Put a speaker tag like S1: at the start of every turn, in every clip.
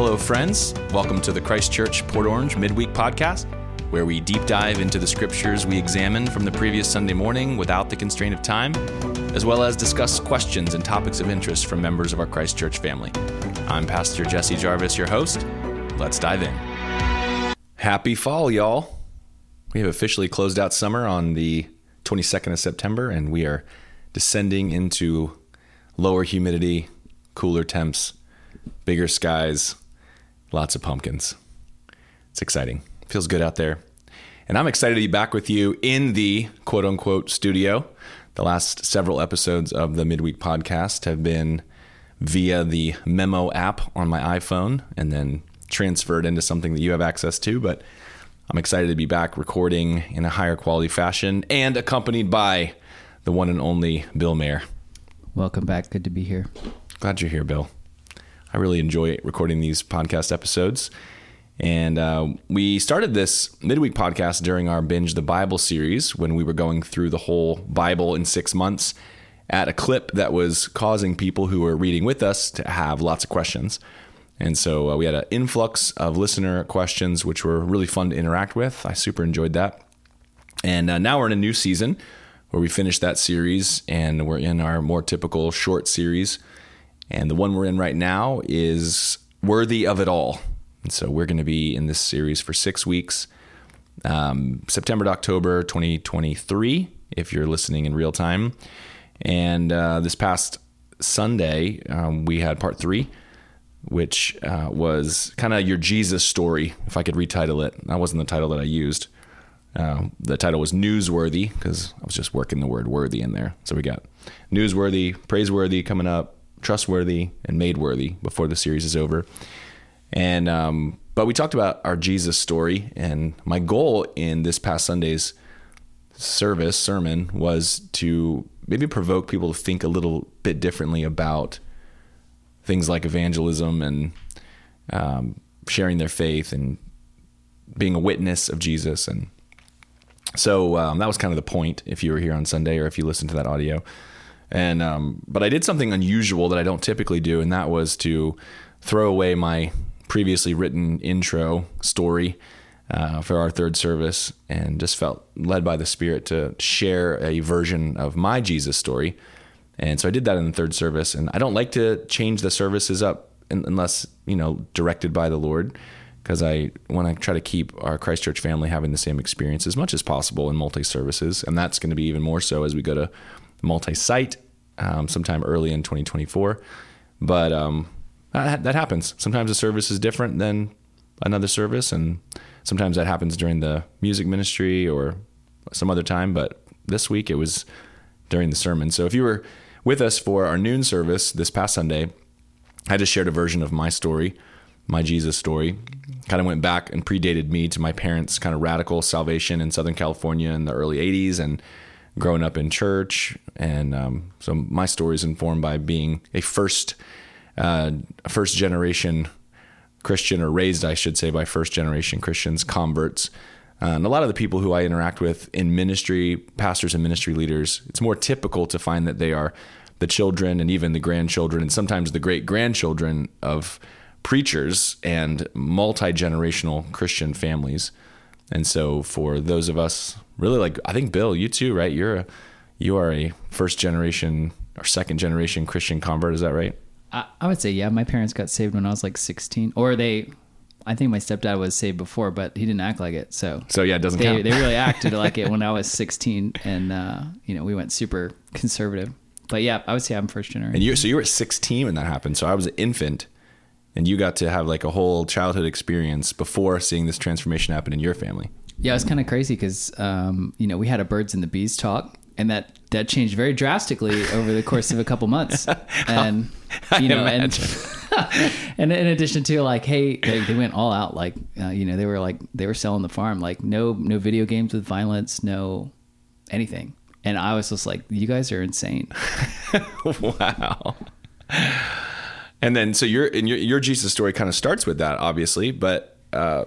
S1: Hello, friends. Welcome to the Christ Church Port Orange Midweek Podcast, where we deep dive into the scriptures we examined from the previous Sunday morning without the constraint of time, as well as discuss questions and topics of interest from members of our Christ Church family. I'm Pastor Jesse Jarvis, your host. Let's dive in. Happy fall, y'all. We have officially closed out summer on the 22nd of September, and we are descending into lower humidity, cooler temps, bigger skies, lots of pumpkins. It's exciting. Feels good out there. And I'm excited to be back with you in the quote unquote studio. The last several episodes of the Midweek podcast have been via the Memo app on my iPhone and then transferred into something that you have access to. But I'm excited to be back recording in a higher quality fashion and accompanied by the one and only Bill Mayer.
S2: Welcome back. Good to be here.
S1: Glad you're here, Bill. I really enjoy recording these podcast episodes. And uh, we started this midweek podcast during our Binge the Bible series when we were going through the whole Bible in six months at a clip that was causing people who were reading with us to have lots of questions. And so uh, we had an influx of listener questions, which were really fun to interact with. I super enjoyed that. And uh, now we're in a new season where we finished that series and we're in our more typical short series. And the one we're in right now is Worthy of It All. And so we're going to be in this series for six weeks, um, September to October 2023, if you're listening in real time. And uh, this past Sunday, um, we had part three which uh, was kind of your Jesus story, if I could retitle it. That wasn't the title that I used. Uh, the title was Newsworthy because I was just working the word worthy in there. So we got Newsworthy, Praiseworthy coming up, Trustworthy, and Made Worthy before the series is over. And um, but we talked about our Jesus story, and my goal in this past Sunday's service sermon was to maybe provoke people to think a little bit differently about things like evangelism and um, sharing their faith and being a witness of Jesus. And so um, that was kind of the point if you were here on Sunday or if you listened to that audio. And um, but I did something unusual that I don't typically do, and that was to throw away my previously written intro story uh, for our third service, and just felt led by the Spirit to share a version of my Jesus story and so I did that in the third service. And I don't like to change the services up unless, you know, directed by the Lord. Because I want to try to keep our Christ Church family having the same experience as much as possible in multi services. And that's going to be even more so as we go to multi site um, sometime early in 2024. But um, that, that happens. Sometimes a service is different than another service. And sometimes that happens during the music ministry or some other time. But this week it was during the sermon. So if you were with us for our noon service this past Sunday, I just shared a version of my story, my Jesus story. Kind of went back and predated me to my parents' kind of radical salvation in Southern California in the early 80s and growing up in church. And um, so my story is informed by being a first, uh, first generation Christian, or raised, I should say, by first generation Christians, converts. Uh, and a lot of the people who I interact with in ministry, pastors and ministry leaders, it's more typical to find that they are the children and even the grandchildren and sometimes the great grandchildren of preachers and multi generational Christian families. And so for those of us, really like I think Bill, you too, right? You're a you are a first generation or second generation Christian convert. Is that right?
S2: I, I would say yeah. My parents got saved when I was like 16, or they. I think my stepdad was saved before, but he didn't act like it. So
S1: so yeah, it doesn't
S2: they,
S1: count.
S2: they really acted like it when I was 16, and uh, you know we went super conservative but yeah, I would say I'm first generation.
S1: And you, so you were 16 when that happened. So I was an infant, and you got to have like a whole childhood experience before seeing this transformation happen in your family.
S2: Yeah, it was kind of crazy because um, you know we had a birds and the bees talk, and that that changed very drastically over the course of a couple months. And you know, and and in addition to like, hey, they, they went all out. Like, uh, you know, they were like they were selling the farm. Like, no no video games with violence, no anything. And I was just like, you guys are insane.
S1: wow. And then, so your and your, your Jesus story kind of starts with that, obviously, but uh,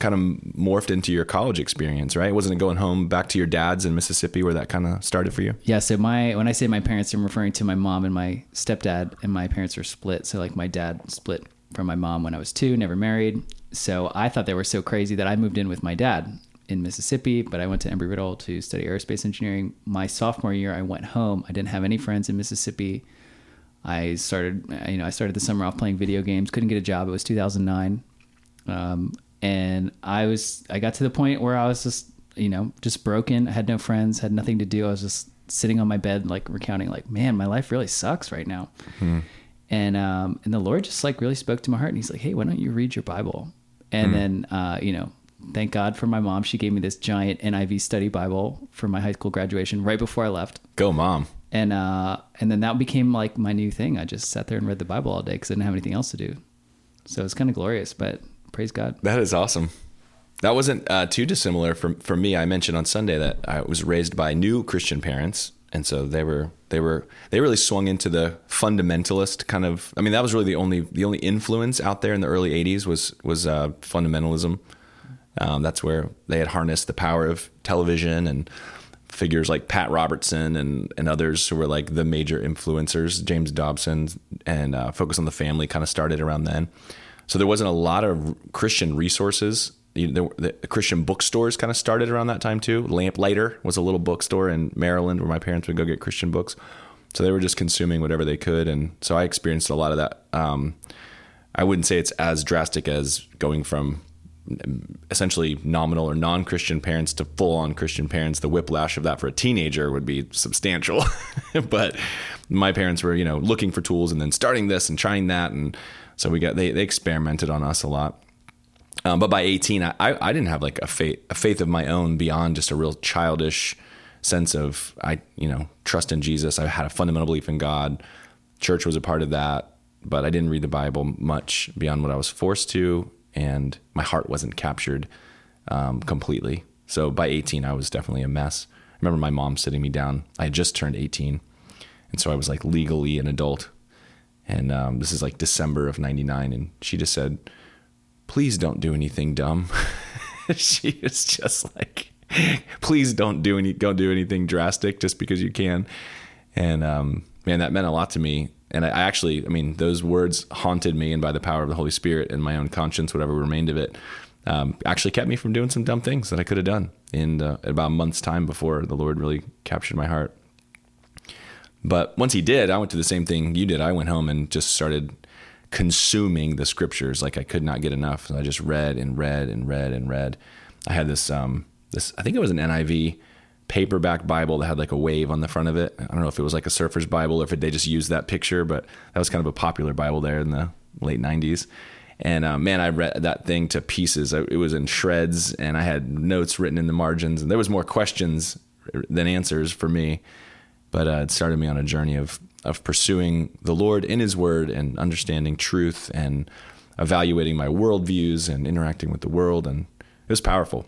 S1: kind of morphed into your college experience, right? Wasn't it going home back to your dad's in Mississippi where that kind of started for you?
S2: Yeah. So my when I say my parents, I'm referring to my mom and my stepdad, and my parents are split. So like my dad split from my mom when I was two, never married. So I thought they were so crazy that I moved in with my dad in Mississippi, but I went to Embry Riddle to study aerospace engineering. My sophomore year, I went home. I didn't have any friends in Mississippi. I started, you know, I started the summer off playing video games. Couldn't get a job. It was 2009, um, and I was, I got to the point where I was just, you know, just broken. I had no friends, had nothing to do. I was just sitting on my bed, like recounting, like, man, my life really sucks right now. Hmm. And um, and the Lord just like really spoke to my heart, and He's like, hey, why don't you read your Bible? And hmm. then, uh, you know, thank God for my mom. She gave me this giant NIV study Bible for my high school graduation right before I left.
S1: Go, mom.
S2: And uh, and then that became like my new thing. I just sat there and read the Bible all day because I didn't have anything else to do. So it's kind of glorious, but praise God.
S1: That is awesome. That wasn't uh, too dissimilar for for me. I mentioned on Sunday that I was raised by new Christian parents, and so they were they were they really swung into the fundamentalist kind of. I mean, that was really the only the only influence out there in the early '80s was was uh, fundamentalism um, that's where they had harnessed the power of television and figures like Pat Robertson and, and others who were like the major influencers. James Dobson and uh, Focus on the Family kind of started around then. So there wasn't a lot of Christian resources. The, the Christian bookstores kind of started around that time too. Lamplighter was a little bookstore in Maryland where my parents would go get Christian books. So they were just consuming whatever they could, and so I experienced a lot of that. Um, I wouldn't say it's as drastic as going from essentially nominal or non-Christian parents to full-on Christian parents, the whiplash of that for a teenager would be substantial. but my parents were, you know, looking for tools and then starting this and trying that, and so we got they they experimented on us a lot. Um, but by 18, I, I didn't have like a faith a faith of my own beyond just a real childish sense of I you know trust in Jesus. I had a fundamental belief in God. Church was a part of that, but I didn't read the Bible much beyond what I was forced to and my heart wasn't captured um, completely. So by 18, I was definitely a mess. I remember my mom sitting me down. I had just turned 18, and so I was like legally an adult. And um, this is like December of '99, and she just said, "Please don't do anything dumb." she was just like, "Please don't do any, don't do anything drastic just because you can." And um, man, that meant a lot to me and I, actually, I mean, those words haunted me, and by the power of the Holy Spirit and my own conscience, whatever remained of it, um, actually kept me from doing some dumb things that I could have done in uh, about a month's time before the Lord really captured my heart. But once He did, I went to the same thing you did. I went home and just started consuming the scriptures like I could not get enough. So I just read and read and read and read. I had this um, this I think it was an NIV paperback Bible that had like a wave on the front of it. I don't know if it was like a surfer's Bible or if they just used that picture, but that was kind of a popular Bible there in the late 90s. And uh, man, I read that thing to pieces. It was in shreds, and I had notes written in the margins, and there was more questions than answers for me. But uh, it started me on a journey of of pursuing the Lord in His Word and understanding truth and evaluating my worldviews and interacting with the world, and it was powerful.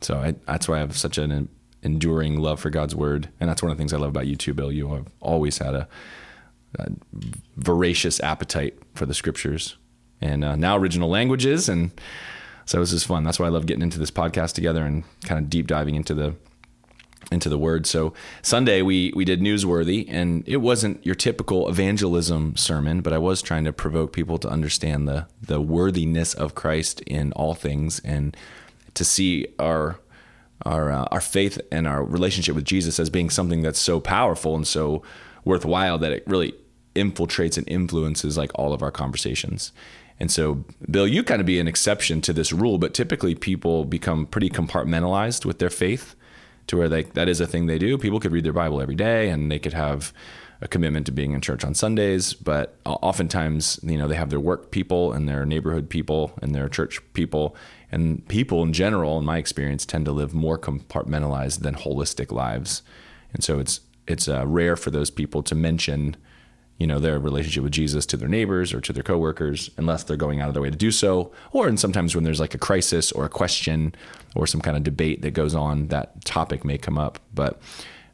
S1: So I, that's why I have such an enduring love for God's word. And that's one of the things I love about you too, Bill. You have always had a, a voracious appetite for the scriptures and uh, now original languages. And so this is fun. That's why I love getting into this podcast together and kind of deep diving into the into the word. So Sunday we we did newsworthy and it wasn't your typical evangelism sermon, but I was trying to provoke people to understand the the worthiness of Christ in all things and to see our our uh, our faith and our relationship with Jesus as being something that's so powerful and so worthwhile that it really infiltrates and influences like all of our conversations. And so, Bill, you kind of be an exception to this rule, but typically people become pretty compartmentalized with their faith to where they, that is a thing they do. People could read their Bible every day and they could have a commitment to being in church on Sundays, but oftentimes, you know, they have their work people and their neighborhood people and their church people, and people in general, in my experience, tend to live more compartmentalized than holistic lives. And so it's it's uh, rare for those people to mention, you know, their relationship with Jesus to their neighbors or to their coworkers, unless they're going out of their way to do so. Or and sometimes when there's like a crisis or a question or some kind of debate that goes on, that topic may come up. But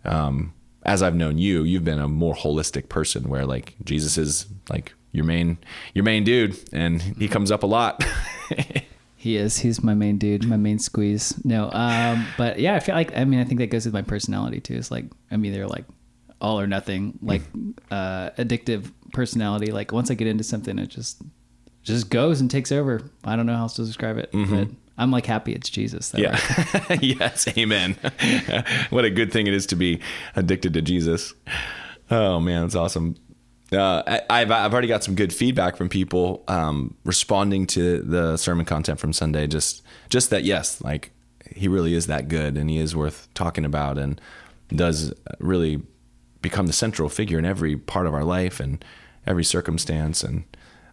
S1: um, as I've known you, you've been a more holistic person where like Jesus is like your main your main dude, and he comes up a lot.
S2: He is. He's my main dude, my main squeeze. No, um, but yeah, I feel like I mean I think that goes with my personality too. It's like I'm either like all or nothing, like uh, addictive personality. Like once I get into something, it just just goes and takes over. I don't know how else to describe it, mm-hmm. but I'm like happy it's Jesus.
S1: yeah. Right. yes. Amen. what a good thing it is to be addicted to Jesus. Oh man, that's awesome. Uh, I, have I've already got some good feedback from people um, responding to the sermon content from Sunday. Just just that yes, like he really is that good, and he is worth talking about, and does really become the central figure in every part of our life and every circumstance. And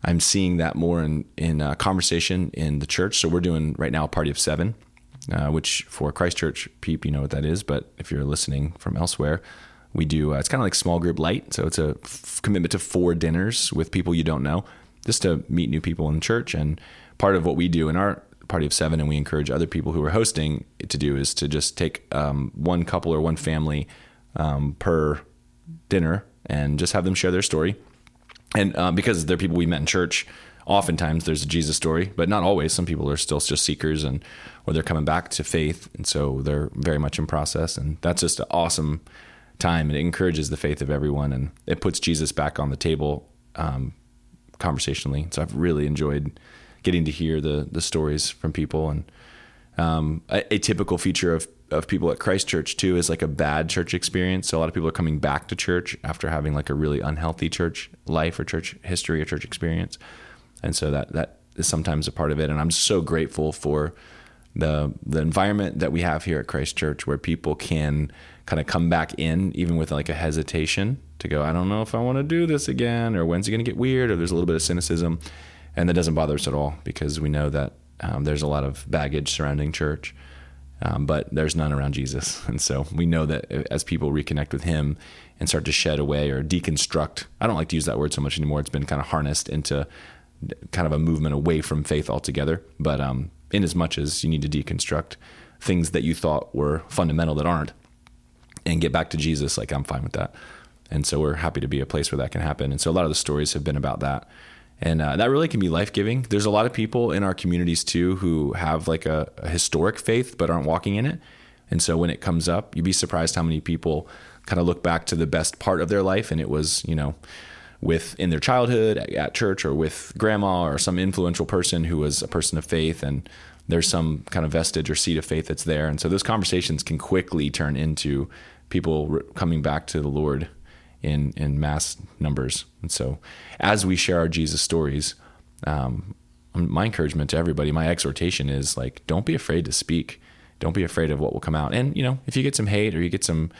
S1: I'm seeing that more in in uh, conversation in the church. So we're doing right now a party of seven, uh, which for Christ Church peep, you know what that is. But if you're listening from elsewhere, we do. Uh, it's kind of like small group light. So it's a f- commitment to four dinners with people you don't know, just to meet new people in church. And part of what we do in our party of seven, and we encourage other people who are hosting to do, is to just take um, one couple or one family um, per dinner and just have them share their story. And uh, because they're people we met in church oftentimes there's a jesus story but not always. Some people are still just seekers and or they're coming back to faith. And so they're very much in process. And that's just an awesome time. It encourages the faith of everyone and it puts jesus back on the table um, conversationally. So i've really enjoyed getting to hear the the stories from people. And um, a, a, typical feature of of people at Christ Church too is like a bad church experience. So a lot of people are coming back to church after having like a really unhealthy church life or church history or church experience, and so that that is sometimes a part of it. And I'm so grateful for the the environment that we have here at Christ Church where people can kind of come back in even with like a hesitation to go, I don't know if I want to do this again, or when's it going to get weird, or there's a little bit of cynicism, and that doesn't bother us at all because we know that um, there's a lot of baggage surrounding church um, but there's none around Jesus. And so we know that as people reconnect with Him and start to shed away or deconstruct, I don't like to use that word so much anymore. It's been kind of harnessed into kind of a movement away from faith altogether. But um, in as much as you need to deconstruct things that you thought were fundamental that aren't and get back to Jesus, like I'm fine with that. And so we're happy to be a place where that can happen. And so a lot of the stories have been about that and uh, that really can be life giving. There's a lot of people in our communities too who have like a, a, historic faith but aren't walking in it. And so when it comes up, you'd be surprised how many people kind of look back to the best part of their life, and it was you know with in their childhood at church or with grandma or some influential person who was a person of faith and there's some kind of vestige or seed of faith that's there and so those conversations can quickly turn into people coming back to the lord in in mass numbers. And so, as we share our Jesus stories, um, my encouragement to everybody, my exhortation is like, don't be afraid to speak. Don't be afraid of what will come out. And you know, if you get some hate or you get some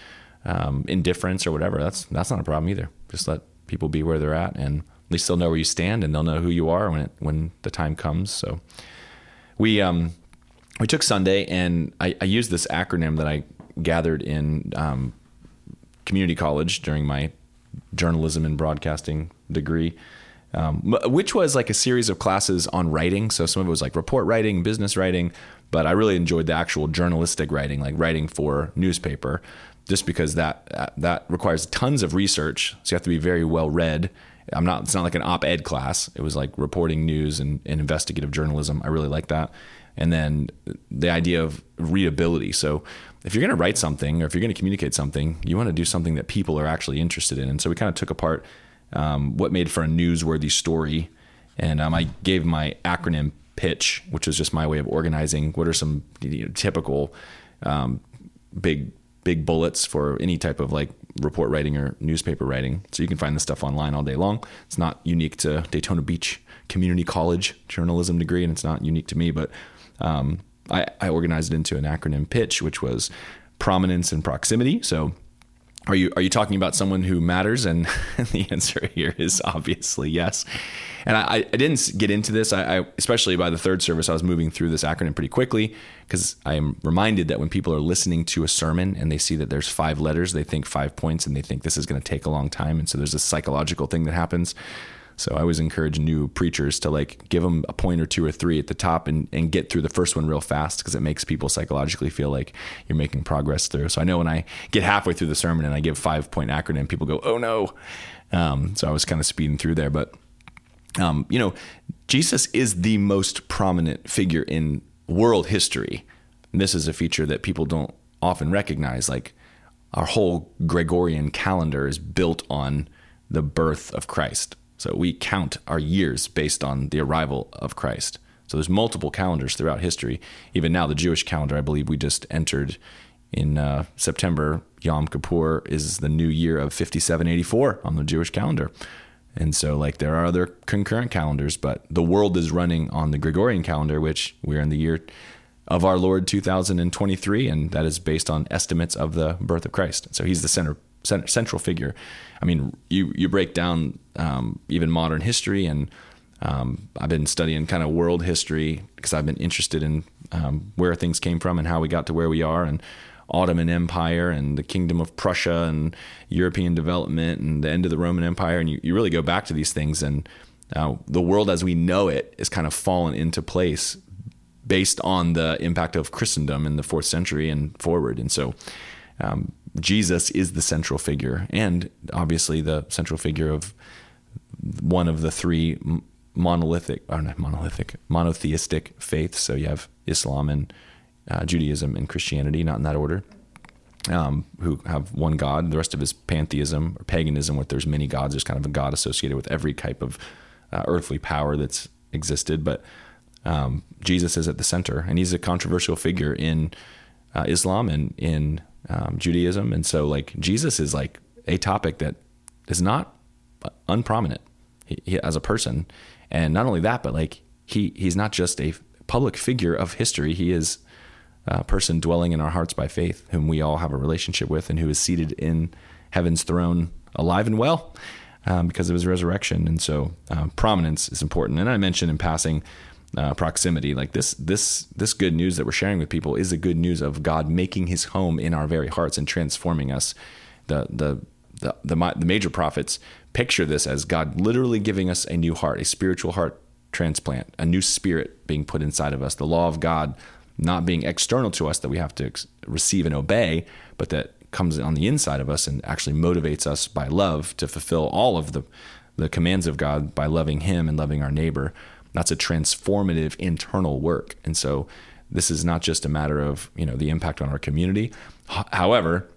S1: um, indifference or whatever, that's that's not a problem either. Just let people be where they're at, and at least they'll know where you stand, and they'll know who you are when it, when the time comes. So, we um, we took Sunday, and I, I used this acronym that I gathered in um, community college during my journalism and broadcasting degree, um, which was like a series of classes on writing. So some of it was like report writing, business writing, but I really enjoyed the actual journalistic writing, like writing for newspaper, just because that that requires tons of research. So you have to be very well read. I'm not. It's not like an op-ed class. It was like reporting news and, and investigative journalism. I really like that. And then the idea of readability. So if you're going to write something or if you're going to communicate something, you want to do something that people are actually interested in. And so we kind of took apart um, what made for a newsworthy story. And um, I gave my acronym pitch, which was just my way of organizing what are some you know, typical um, big big bullets for any type of like report writing or newspaper writing. So you can find this stuff online all day long. It's not unique to Daytona Beach Community College journalism degree, and it's not unique to me, but um, I, I organized it into an acronym pitch, which was prominence and proximity. So are you are you talking about someone who matters? And the answer here is obviously yes. And I, I didn't get into this. I, I, especially by the third service, I was moving through this acronym pretty quickly because I am reminded that when people are listening to a sermon and they see that there's five letters, they think five points, and they think this is going to take a long time. And so there's a psychological thing that happens. So I always encourage new preachers to like give them a point or two or three at the top and, and get through the first one real fast because it makes people psychologically feel like you're making progress through. So I know when I get halfway through the sermon and I give five point acronym, people go, oh no. Um, so I was kind of speeding through there, but um, you know, Jesus is the most prominent figure in world history. And this is a feature that people don't often recognize. Like our whole Gregorian calendar is built on the birth of Christ So we count our years based on the arrival of Christ. So there's multiple calendars throughout history. Even now, the Jewish calendar, I believe we just entered in uh, September. Yom Kippur is the new year of 5784 on the Jewish calendar. And so, like, there are other concurrent calendars, but the world is running on the Gregorian calendar, which we're in the year of our Lord 2023, and that is based on estimates of the birth of Christ. So he's the center, center central figure. I mean, you you break down um, even modern history, and um, I've been studying kind of world history because I've been interested in um, where things came from and how we got to where we are, and Ottoman Empire and the Kingdom of Prussia and European development and the end of the Roman Empire. And you, you really go back to these things, and uh, the world as we know it is kind of fallen into place based on the impact of Christendom in the fourth century and forward. And so um, Jesus is the central figure, and obviously the central figure of one of the three monolithic, or not monolithic, monotheistic faiths. So you have Islam and uh, Judaism and Christianity, not in that order, um, who have one God. The rest of is pantheism or paganism, where there's many gods. There's kind of a God associated with every type of uh, earthly power that's existed. But um, Jesus is at the center, and he's a controversial figure in uh, Islam and in um, Judaism. And so, like, Jesus is like a topic that is not unprominent he, he, as a person. And not only that, but like, he, he's not just a public figure of history, he is a person dwelling in our hearts by faith, whom we all have a relationship with, and who is seated in heaven's throne, alive and well, um, because of his resurrection. And so, uh, prominence is important. And I mentioned in passing uh, proximity, like this, this, this good news that we're sharing with people is the good news of God making His home in our very hearts and transforming us. The the the, the, the major prophets picture this as God literally giving us a new heart, a spiritual heart transplant, a new spirit being put inside of us. The law of God not being external to us that we have to ex- receive and obey, but that comes on the inside of us and actually motivates us by love to fulfill all of the the commands of God by loving him and loving our neighbor. That's a transformative internal work. And so this is not just a matter of, you know, the impact on our community. H- however,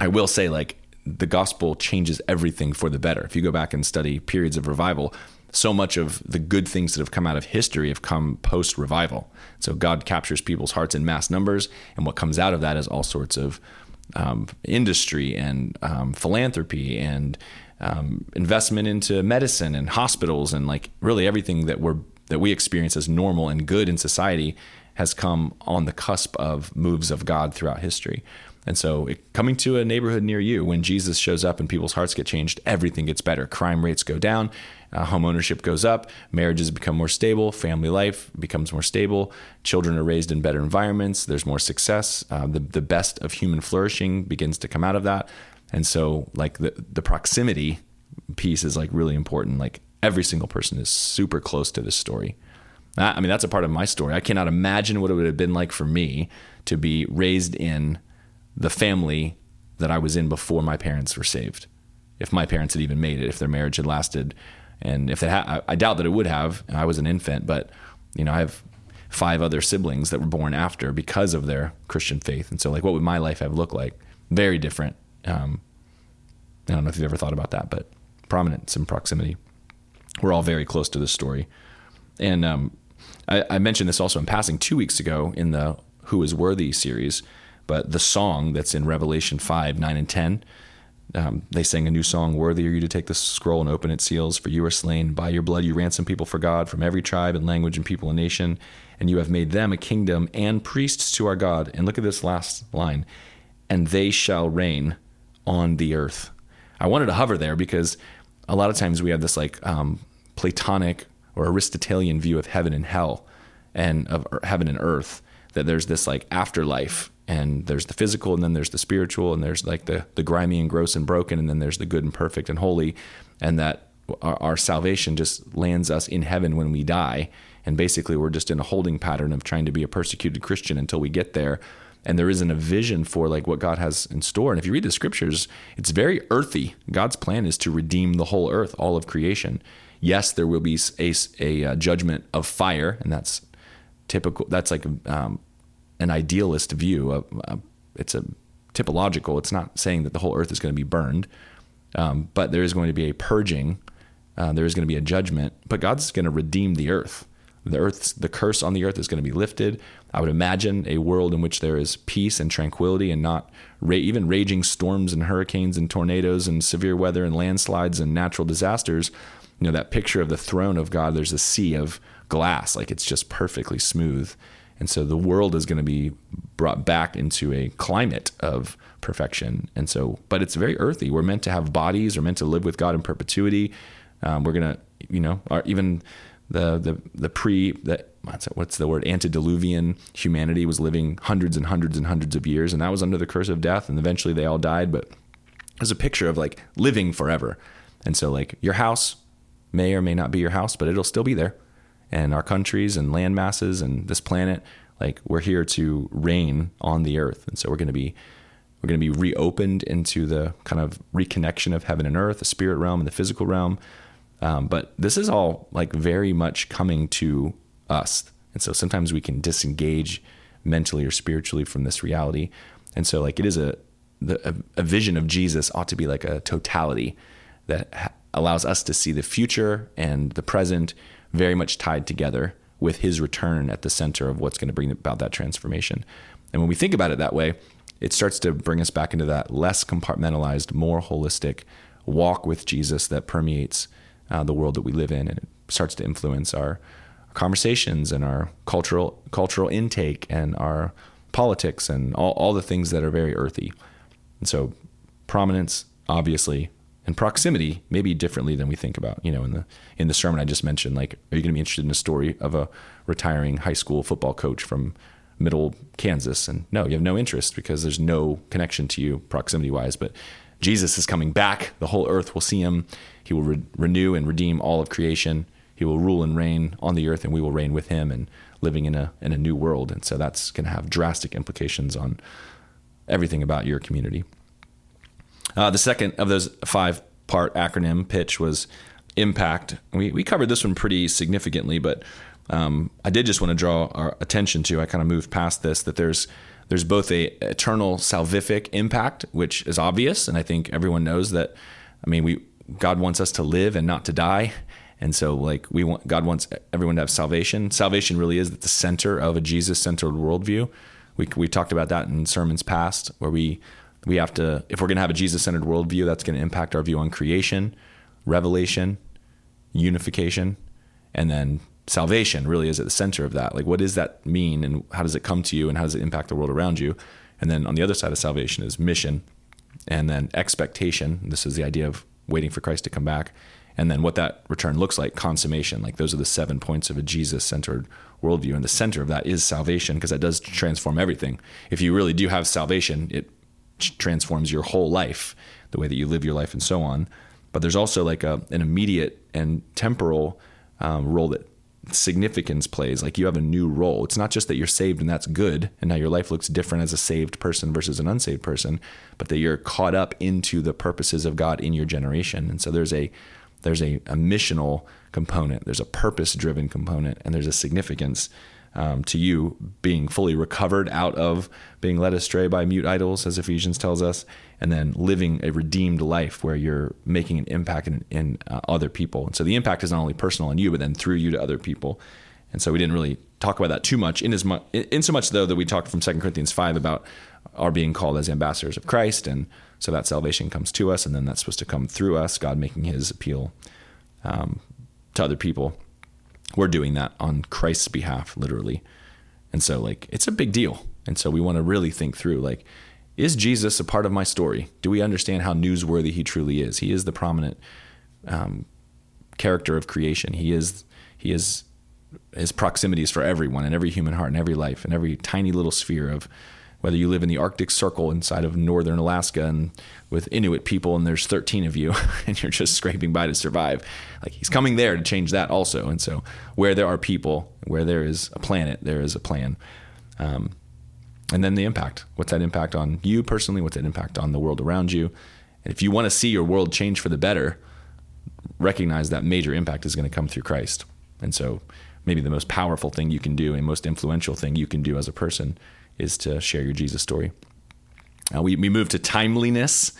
S1: I will say like the gospel changes everything for the better. If you go back and study periods of revival, so much of the good things that have come out of history have come post revival. So God captures people's hearts in mass numbers, and what comes out of that is all sorts of um, industry and um, philanthropy and um, investment into medicine and hospitals and like really everything that we're that we experience as normal and good in society has come on the cusp of moves of God throughout history. And so, it, coming to a neighborhood near you, when Jesus shows up and people's hearts get changed, everything gets better. Crime rates go down, uh, home ownership goes up, marriages become more stable, family life becomes more stable, children are raised in better environments, there's more success. Uh, the, the best of human flourishing begins to come out of that. And so, like, the, the proximity piece is like really important. Like, every single person is super close to this story. I mean, that's a part of my story. I cannot imagine what it would have been like for me to be raised in the family that I was in before my parents were saved. If my parents had even made it, if their marriage had lasted, and if it had, I doubt that it would have. I was an infant, but you know, I have five other siblings that were born after because of their Christian faith. And so, like, what would my life have looked like? Very different. Um, I don't know if you've ever thought about that, but prominence and proximity. We're all very close to this story. And um, I, I mentioned this also in passing two weeks ago in the Who is Worthy series but the song that's in Revelation 5, 9, and 10, um, they sang a new song, Worthy are you to take the scroll and open its seals, for you are slain. By your blood you ransom people for God from every tribe and language and people and nation, and you have made them a kingdom and priests to our God. And look at this last line and they shall reign on the earth. I wanted to hover there because a lot of times we have this like um, Platonic or Aristotelian view of heaven and hell and of heaven and earth, that there's this like afterlife and there's the physical and then there's the spiritual and there's like the the grimy and gross and broken and then there's the good and perfect and holy and that our, our, salvation just lands us in heaven when we die and basically we're just in a holding pattern of trying to be a persecuted christian until we get there and there isn't a vision for like what god has in store and if you read the scriptures it's very earthy god's plan is to redeem the whole earth all of creation yes there will be a, a, a judgment of fire and that's typical that's like um, an idealist view. Of, uh, it's a typological. It's not saying that the whole earth is going to be burned, um, but there is going to be a purging uh, there is going to be a judgment, but God's going to redeem the earth. The earth's the curse on the earth is going to be lifted. I would imagine a world in which there is peace and tranquility, and not ra- even raging storms and hurricanes and tornadoes and severe weather and landslides and natural disasters. You know that picture of the throne of God. There's a sea of glass, like it's just perfectly smooth. And so the world is going to be brought back into a climate of perfection. And so, but it's very earthy. We're meant to have bodies, we're meant to live with God in perpetuity. Um, we're gonna, you know, even the the the pre that what's the word antediluvian humanity was living hundreds and hundreds and hundreds of years, and that was under the curse of death, and eventually they all died. But there's a picture of like living forever, and so like your house may or may not be your house, but it'll still be there, and our countries and land masses and this planet, like we're here to reign on the earth, and so we're going to be we're going to be reopened into the kind of reconnection of heaven and earth, the spirit realm and the physical realm. Um, but this is all like very much coming to us. And so sometimes we can disengage mentally or spiritually from this reality. And so like it is a, the, a, a vision of Jesus ought to be like a totality that ha- allows us to see the future and the present very much tied together with his return at the center of what's going to bring about that transformation. And when we think about it that way, it starts to bring us back into that less compartmentalized, more holistic walk with Jesus that permeates uh, the world that we live in, and it starts to influence our, conversations and our cultural cultural intake and our politics and all, all the things that are very earthy. And so, prominence, obviously, and proximity maybe differently than we think about. You know, in the in the sermon I just mentioned, like, are you going to be interested in a story of a retiring high school football coach from middle Kansas? And no, you have no interest because there's no connection to you proximity wise. But Jesus is coming back. The whole earth will see him. He will re- renew and redeem all of creation. He will rule and reign on the earth, and we will reign with him and living in a in a new world. And so that's going to have drastic implications on everything about your community. Uh, the second of those five part acronym pitch was impact. We we covered this one pretty significantly, but um, I did just want to draw our attention to. I kind of moved past this that there's there's both a eternal salvific impact, which is obvious, and I think everyone knows that. I mean, we God wants us to live and not to die. And so, like, we want God wants everyone to have salvation. Salvation really is at the center of a Jesus-centered worldview. We we talked about that in sermons past, where we we have to, if we're going to have a Jesus-centered worldview, that's going to impact our view on creation, revelation, unification, and then salvation. Really is at the center of that. Like, what does that mean, and how does it come to you, and how does it impact the world around you? And then on the other side of salvation is mission, and then expectation. This is the idea of waiting for Christ to come back. And then what that return looks like, consummation. Like those are the seven points of a Jesus centered worldview. And the center of that is salvation because that does transform everything. If you really do have salvation, it transforms your whole life, the way that you live your life and so on. But there's also like a, an immediate and temporal um, role that significance plays. Like you have a new role. It's not just that you're saved and that's good, and now your life looks different as a saved person versus an unsaved person, but that you're caught up into the purposes of God in your generation. And so there's a there's a, a missional component, there's a purpose driven component, and there's a significance um, to you being fully recovered out of being led astray by mute idols, as Ephesians tells us, and then living a redeemed life where you're making an impact in, in uh, other people. And so the impact is not only personal on you, but then through you to other people. And so we didn't really talk about that too much. In as in so much though that we talked from Second Corinthians five about our being called as ambassadors of Christ, and so that salvation comes to us, and then that's supposed to come through us, God making His appeal um, to other people. We're doing that on Christ's behalf, literally, and so like it's a big deal. And so we want to really think through like is Jesus a part of my story? Do we understand how newsworthy he truly is? He is the prominent um, character of creation. He is he is his proximity is for everyone and every human heart and every life and every tiny little sphere of whether you live in the Arctic Circle inside of northern Alaska and with Inuit people and there's 13 of you and you're just scraping by to survive. Like he's coming there to change that also. And so where there are people, where there is a planet, there is a plan. Um, and then the impact. What's that impact on you personally? What's that impact on the world around you? And if you want to see your world change for the better, recognize that major impact is going to come through Christ. And so maybe the most powerful thing you can do and most influential thing you can do as a person is to share your Jesus story. Uh, we, we move to timeliness.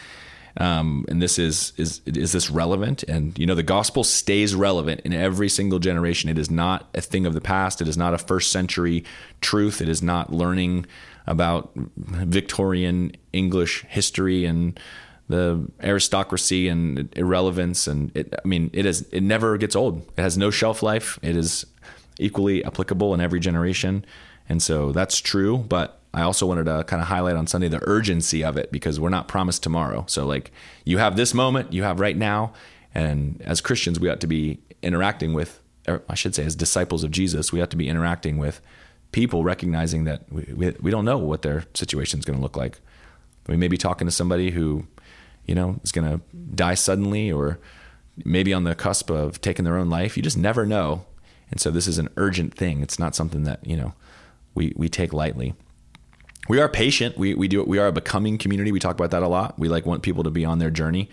S1: Um, and this is is is this relevant? And you know, the gospel stays relevant in every single generation. It is not a thing of the past. It is not a first century truth. It is not learning about Victorian English history and the aristocracy and irrelevance. And it, I mean, it is it never gets old. It has no shelf life. It is equally applicable in every generation. And so that's true, but I also wanted to kind of highlight on Sunday the urgency of it because we're not promised tomorrow. So, like, you have this moment, you have right now. And as Christians, we ought to be interacting with, I should say, as disciples of Jesus, we ought to be interacting with people recognizing that we, we, we don't know what their situation is going to look like. We may be talking to somebody who, you know, is going to die suddenly or maybe on the cusp of taking their own life. You just never know. And so this is an urgent thing. It's not something that, you know, we, we take lightly we are patient. We we do we are a becoming community. We talk about that a lot. We like want people to be on their journey.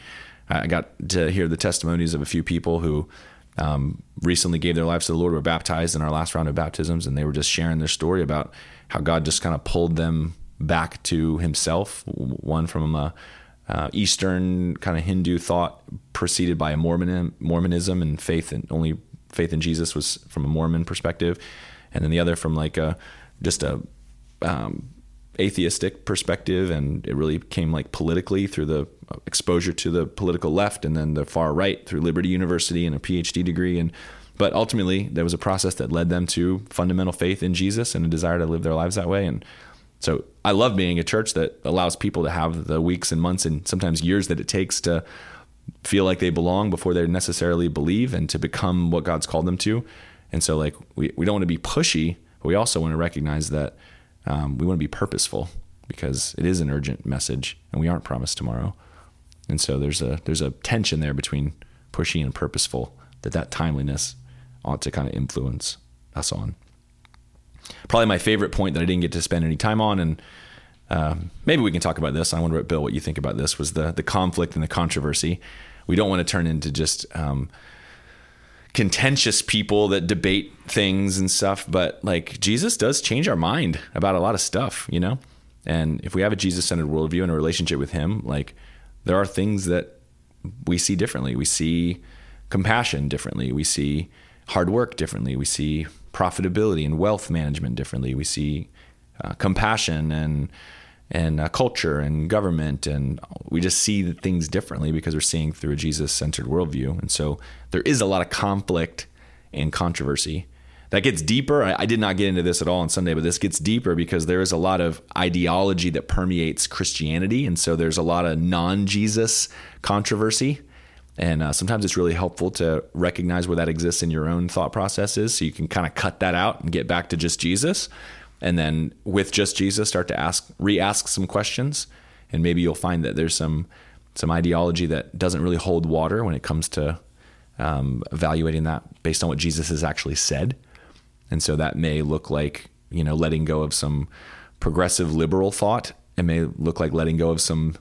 S1: I got to hear the testimonies of a few people who um, recently gave their lives to the Lord, were baptized in our last round of baptisms, and they were just sharing their story about how God just kind of pulled them back to Himself. One from a uh, Eastern kind of Hindu thought, preceded by a Mormon Mormonism and faith, and only faith in Jesus was from a Mormon perspective, and then the other from like a just a um, atheistic perspective and it really came like politically through the exposure to the political left and then the far right through Liberty University and a PhD degree. And but ultimately there was a process that led them to fundamental faith in Jesus and a desire to live their lives that way. And so I love being a church that allows people to have the weeks and months and sometimes years that it takes to feel like they belong before they necessarily believe and to become what God's called them to. And so like we, we don't want to be pushy but we also want to recognize that um, we want to be purposeful because it is an urgent message and we aren't promised tomorrow. And so there's a there's a tension there between pushy and purposeful that that timeliness ought to kind of influence us on. Probably my favorite point that I didn't get to spend any time on, and um, maybe we can talk about this. I wonder, Bill, what you think about this was the the conflict and the controversy. We don't want to turn into just um, contentious people that debate things and stuff, but like Jesus does change our mind about a lot of stuff, you know? And if we have a Jesus centered worldview and a relationship with Him, like there are things that we see differently. We see compassion differently. We see hard work differently. We see profitability and wealth management differently. We see uh, compassion and and uh, culture and government and we just see things differently because we're seeing through a jesus-centered worldview. And so there is a lot of conflict and controversy that gets deeper. I, I did not get into this at all on sunday but this gets deeper because there is a lot of ideology that permeates christianity. And so there's a lot of non-jesus controversy. And uh, sometimes it's really helpful to recognize where that exists in your own thought processes so you can kind of cut that out and get back to just jesus and then with just Jesus start to ask re-ask some questions and maybe you'll find that there's some some ideology that doesn't really hold water when it comes to um, evaluating that based on what Jesus has actually said and so that may look like you know letting go of some progressive liberal thought it may look like letting go of some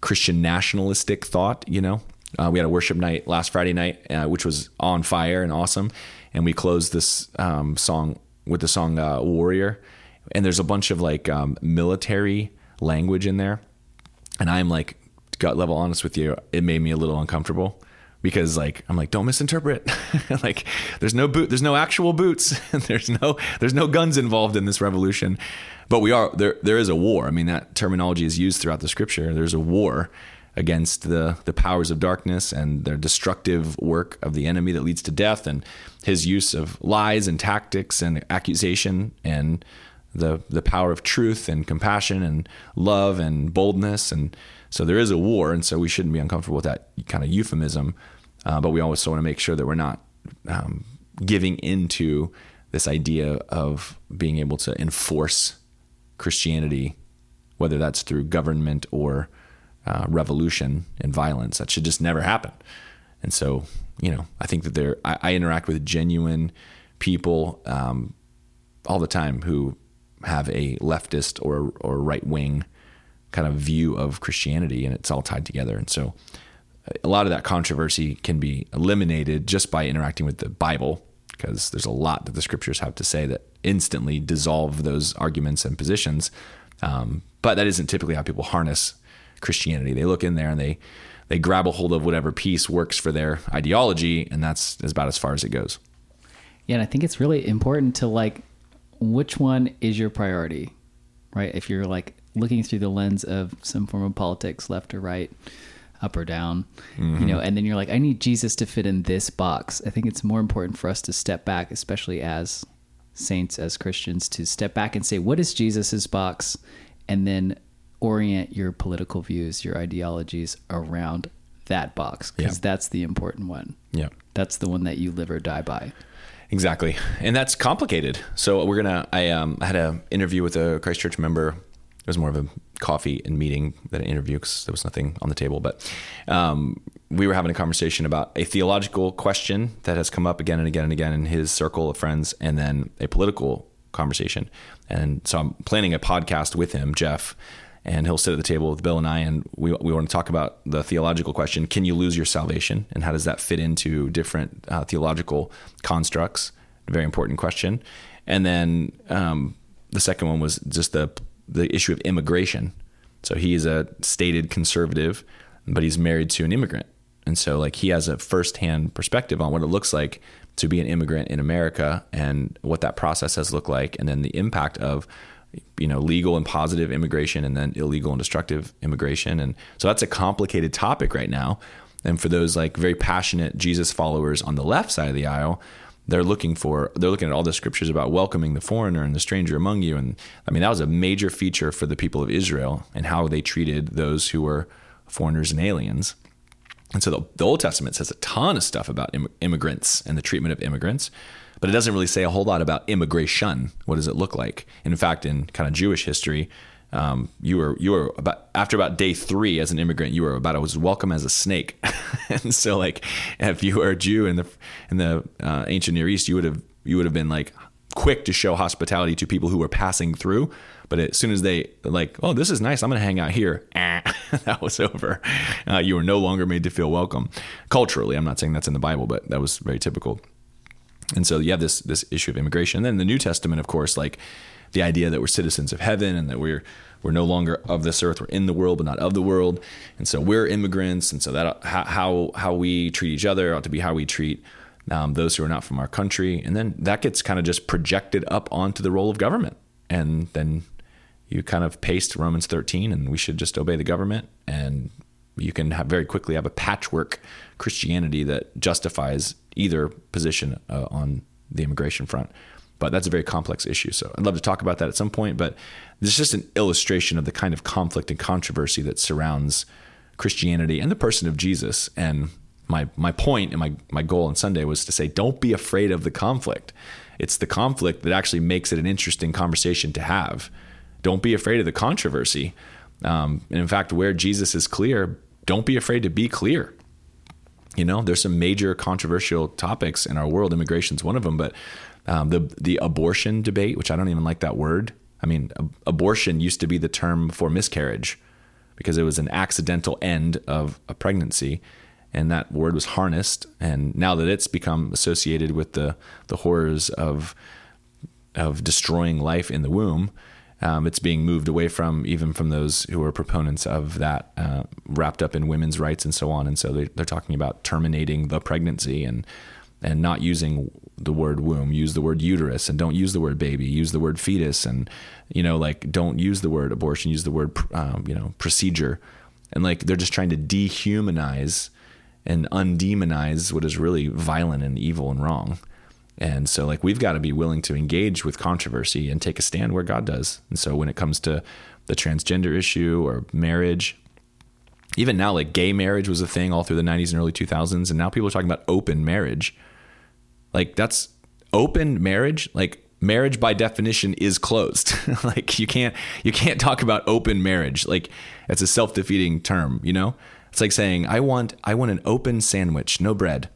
S1: Christian nationalistic thought you know uh, we had a worship night last Friday night, uh, which was on fire and awesome. And we closed this um, song with the song uh, Warrior. And there's a bunch of like um, military language in there. And I'm like, gut level honest with you, it made me a little uncomfortable because like I'm like don't misinterpret. Like there's no boot there's no actual boots. There's no there's no guns involved in this revolution. But we are there there is a war. I mean that terminology is used throughout the scripture. There's a war against the the powers of darkness and their destructive work of the enemy that leads to death and his use of lies and tactics and accusation and the the power of truth and compassion and love and boldness and so there is a war and so we shouldn't be uncomfortable with that kind of euphemism uh, but we also want to make sure that we're not um, giving into this idea of being able to enforce Christianity whether that's through government or uh, revolution and violence. That should just never happen. And so, you know, I think that there, I, I interact with genuine people um, all the time who have a leftist or or right wing kind of view of Christianity, and it's all tied together. And so, a lot of that controversy can be eliminated just by interacting with the Bible, because there's a lot that the scriptures have to say that instantly dissolve those arguments and positions. Um, but that isn't typically how people harness Christianity. They look in there and they they grab a hold of whatever piece works for their ideology, and that's about as far as it goes.
S2: Yeah, and I think it's really important to like which one is your priority, right? If you're like looking through the lens of some form of politics, left or right, up or down, mm-hmm. you know, and then you're like, I need Jesus to fit in this box. I think it's more important for us to step back, especially as saints, as Christians, to step back and say, what is Jesus's box? And then orient your political views, your ideologies around that box because yeah. that's the important one.
S1: Yeah.
S2: That's the one that you live or die by.
S1: Exactly. And that's complicated. So we're to, I um, had an interview with a Christ Church member. It was more of a coffee and meeting than an interview because there was nothing on the table. But um, we were having a conversation about a theological question that has come up again and again and again in his circle of friends, and then a political conversation. And so I'm planning a podcast with him, Jeff, and he'll sit at the table with Bill and I, and we we want to talk about the theological question: Can you lose your salvation, and how does that fit into different uh, theological constructs? Very important question. And then um, the second one was just the the issue of immigration. So he is a stated conservative, but he's married to an immigrant, and so like he has a firsthand perspective on what it looks like to be an immigrant in America and what that process has looked like, and then the impact of you know legal and positive immigration and then illegal and destructive immigration. And so that's a complicated topic right now. And for those like very passionate jesus followers on the left side of the aisle they're looking for they're looking at all the scriptures about welcoming the foreigner and the stranger among you. And i mean that was a major feature for the people of israel and how they treated those who were foreigners and aliens. And so the, the old testament says a ton of stuff about Im- immigrants and the treatment of immigrants but it doesn't really say a whole lot about immigration. What does it look like? And in fact, in kind of Jewish history, um, you were you were about after about day three as an immigrant, you were about as welcome as a snake. and so, like, if you were a Jew in the in the uh, ancient Near East, you would have you would have been like quick to show hospitality to people who were passing through. But as soon as they like, oh, this is nice, I'm going to hang out here. that was over. Uh, you were no longer made to feel welcome. Culturally, I'm not saying that's in the Bible, but that was very typical. And so you have this this issue of immigration. And then the New Testament, of course, like the idea that we're citizens of heaven and that we're we're no longer of this earth. We're in the world, but not of the world. And so we're immigrants. And so that how how we treat each other ought to be how we treat um, those who are not from our country. And then that gets kind of just projected up onto the role of government. And then you kind of paste Romans 13, and we should just obey the government. And you can have very quickly have a patchwork Christianity that justifies either position uh, on the immigration front. But that's a very complex issue. So I'd love to talk about that at some point. But this is just an illustration of the kind of conflict and controversy that surrounds Christianity and the person of Jesus. And my my point and my my goal on Sunday was to say, don't be afraid of the conflict. It's the conflict that actually makes it an interesting conversation to have. Don't be afraid of the controversy. Um, and in fact, where Jesus is clear, don't be afraid to be clear. You know, there's some major controversial topics in our world. Immigration is one of them, but um, the the abortion debate, which I don't even like that word. I mean, ab- abortion used to be the term for miscarriage because it was an accidental end of a pregnancy, and that word was harnessed. And now that it's become associated with the the horrors of of destroying life in the womb, um, it's being moved away from even from those who are proponents of that, uh, wrapped up in women's rights and so on. And so they, they're talking about terminating the pregnancy and and not using the word womb. Use the word uterus, and don't use the word baby. Use the word fetus, and you know, like don't use the word abortion. Use the word um, you know procedure. And like they're just trying to dehumanize and undemonize what is really violent and evil and wrong. And so, like, we've got to be willing to engage with controversy and take a stand where God does. And so, when it comes to the transgender issue or marriage, even now, like, gay marriage was a thing all through the 90s and early 2000s. And now people are talking about open marriage. Like, that's open marriage. Like, marriage by definition is closed. like, you can't, you can't talk about open marriage. Like, it's a self defeating term, you know? It's like saying, I want, I want an open sandwich, no bread.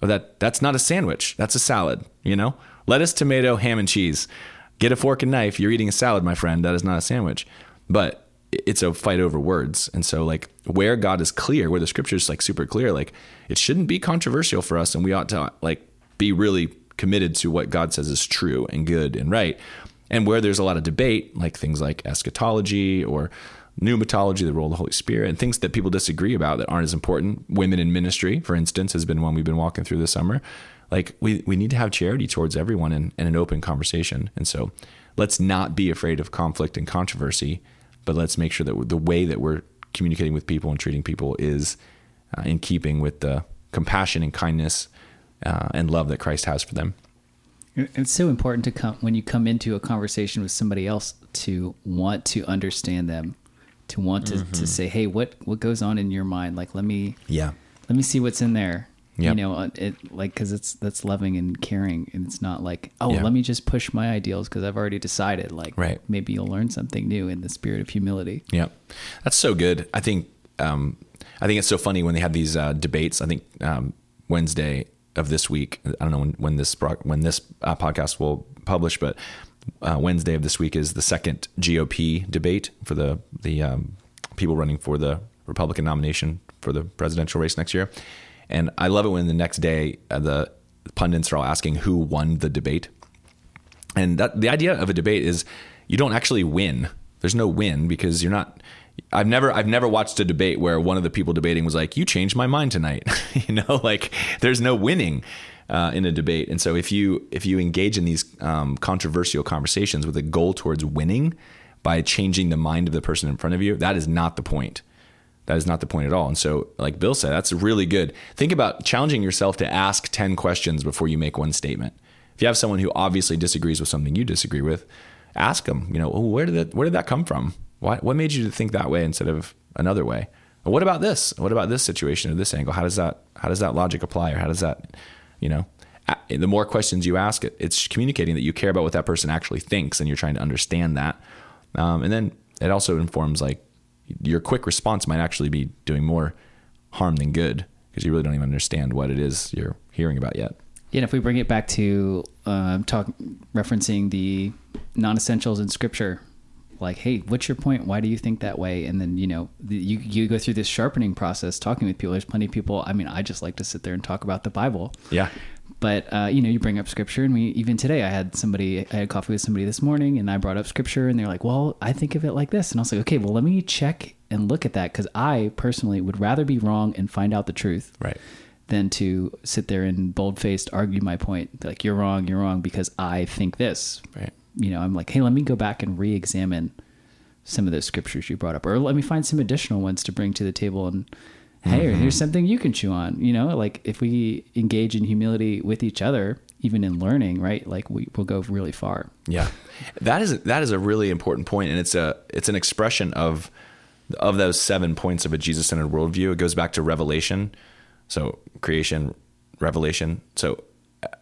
S1: That that's not a sandwich. That's a salad, you know? Lettuce, tomato, ham and cheese. Get a fork and knife. You're eating a salad, my friend. That is not a sandwich. But it's a fight over words. And so like where God is clear, where the scripture is like super clear, like it shouldn't be controversial for us and we ought to like be really committed to what God says is true and good and right. And where there's a lot of debate, like things like eschatology or pneumatology, the role of the Holy Spirit, and things that people disagree about that aren't as important. Women in ministry, for instance, has been one we've been walking through this summer. Like we, we need to have charity towards everyone and, an open conversation. And so let's not be afraid of conflict and controversy, but let's make sure that the way that we're communicating with people and treating people is uh, in keeping with the compassion and kindness uh, and love that Christ has for them.
S2: It's so important to come when you come into a conversation with somebody else to want to understand them, to want to, mm-hmm. to say, "Hey, what what goes on in your mind? Like, let me
S1: yeah,
S2: let me see what's in there." Yep. You know, uh, it like because it's that's loving and caring, and it's not like, oh, let me just push my ideals because I've already decided. Like,
S1: right.
S2: maybe you'll learn something new in the spirit of humility.
S1: Yeah, that's so good. I think um, I think it's so funny when they have these uh, debates. I think um, Wednesday of this week. I don't know when, when this when this uh, podcast will publish, but uh, Wednesday of this week is the second GOP debate for the the um, people running for the Republican nomination for the presidential race next year. And I love it when the next day uh, the pundits are all asking who won the debate. And that the idea of a debate is you don't actually win. There's no win because you're not I've never I've never watched a debate where one of the people debating was like, "You changed my mind tonight." you know, like there's no winning uh, in a debate. And so if you if you engage in these um, controversial conversations with a goal towards winning by changing the mind of the person in front of you, that is not the point. That is not the point at all. And so, like Bill said, that's really good. Think about challenging yourself to ask ten questions before you make one statement. If you have someone who obviously disagrees with something you disagree with, ask them. You know, oh, where did that where did that come from? Why, what made you think that way instead of another way? what about this? What about this situation or this angle? How does that how does that logic apply or how does that, you know, the more questions you ask, it's communicating that you care about what that person actually thinks and you're trying to understand that. Um, and then it also informs like your quick response might actually be doing more harm than good because you really don't even understand what it is you're hearing about yet.
S2: Yeah, and if we bring it back to um, talk referencing the non-essentials in Scripture, like, hey, what's your point? Why do you think that way? And then you know, the, you you go through this sharpening process, talking with people. There's plenty of people. I mean, I just like to sit there and talk about the Bible.
S1: Yeah.
S2: But uh, you know, you bring up scripture, and we even today, I had somebody, I had coffee with somebody this morning, and I brought up scripture, and they're like, "Well, I think of it like this," and I was like, "Okay, well, let me check and look at that because I personally would rather be wrong and find out the truth,
S1: right."
S2: than to sit there and bold faced argue my point. Like, you're wrong, you're wrong because I think this.
S1: Right
S2: you know, I'm like, hey, let me go back and re-examine some of those scriptures you brought up, or let me find some additional ones to bring to the table. And hey, mm-hmm. here's something you can chew on. You know, like if we engage in humility with each other, even in learning, right? Like we will go really far.
S1: Yeah, that is that is a really important point, and it's a it's an expression of of those seven points of a Jesus centered worldview. It goes back to Revelation, so creation, Revelation. So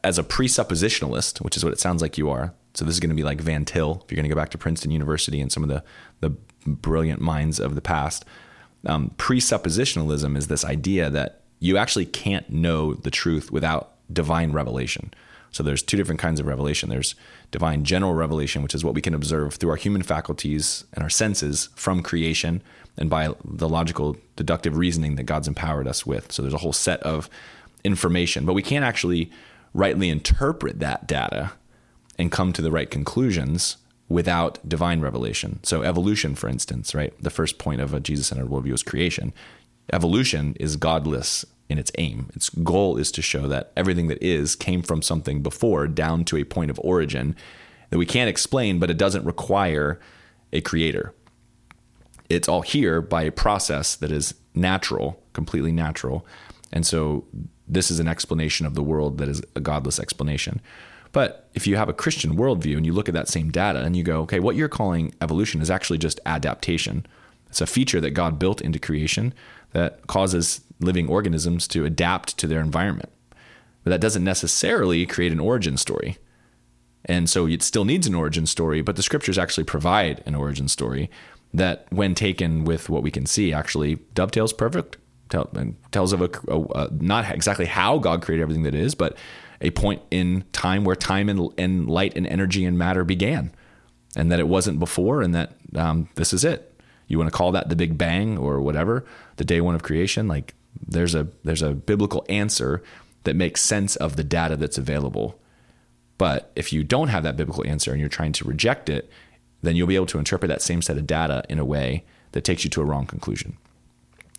S1: as a presuppositionalist, which is what it sounds like you are, so this is going to be like Van Til, if you're going to go back to Princeton University and some of the, the brilliant minds of the past. Um, presuppositionalism is this idea that you actually can't know the truth without divine revelation. So there's two different kinds of revelation. There's divine general revelation, which is what we can observe through our human faculties and our senses from creation and by the logical deductive reasoning that God's empowered us with. So there's a whole set of information, but we can't actually rightly interpret that data and come to the right conclusions without divine revelation. So, evolution, for instance, right? The first point of a Jesus centered worldview is creation. Evolution is godless in its aim. Its goal is to show that everything that is came from something before down to a point of origin that we can't explain, but it doesn't require a creator. It's all here by a process that is natural, completely natural. And so, this is an explanation of the world that is a godless explanation. But if you have a Christian worldview and you look at that same data and you go, okay, what you're calling evolution is actually just adaptation. It's a feature that God built into creation that causes living organisms to adapt to their environment. But that doesn't necessarily create an origin story. And so it still needs an origin story, but the scriptures actually provide an origin story that, when taken with what we can see, actually dovetails perfect. Tell, tells of a, a, a, not exactly how God created everything that is, but a point in time where time and, and light and energy and matter began, and that it wasn't before, and that um, this is it. You want to call that the Big Bang or whatever, the day one of creation? Like there's a there's a biblical answer that makes sense of the data that's available. But if you don't have that biblical answer and you're trying to reject it, then you'll be able to interpret that same set of data in a way that takes you to a wrong conclusion.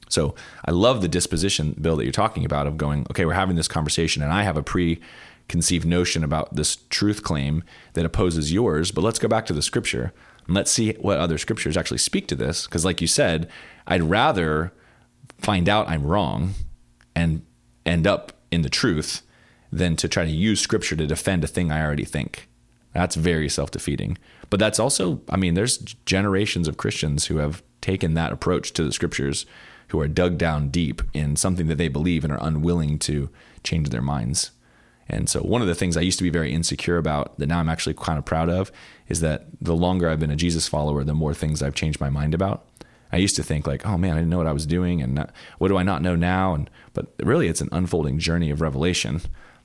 S1: So I love the disposition, Bill, that you're talking about of going, okay, we're having this conversation and I have a preconceived notion about this truth claim that opposes yours, but let's go back to the scripture and let's see what other scriptures actually speak to this. Because, like you said, I'd rather find out I'm wrong and end up in the truth than to try to use scripture to defend a thing I already think. That's very self defeating. But that's also, I mean, there's generations of Christians who have taken that approach to the scriptures who are dug down deep in something that they believe and are unwilling to change their minds. And so, one of the things I used to be very insecure about that now I'm actually kind of proud of is that the longer I've been a Jesus follower, the more things I've changed my mind about. I used to think like, oh man, I didn't know what I was doing, and what do I not know now? And but really, it's an unfolding journey of revelation.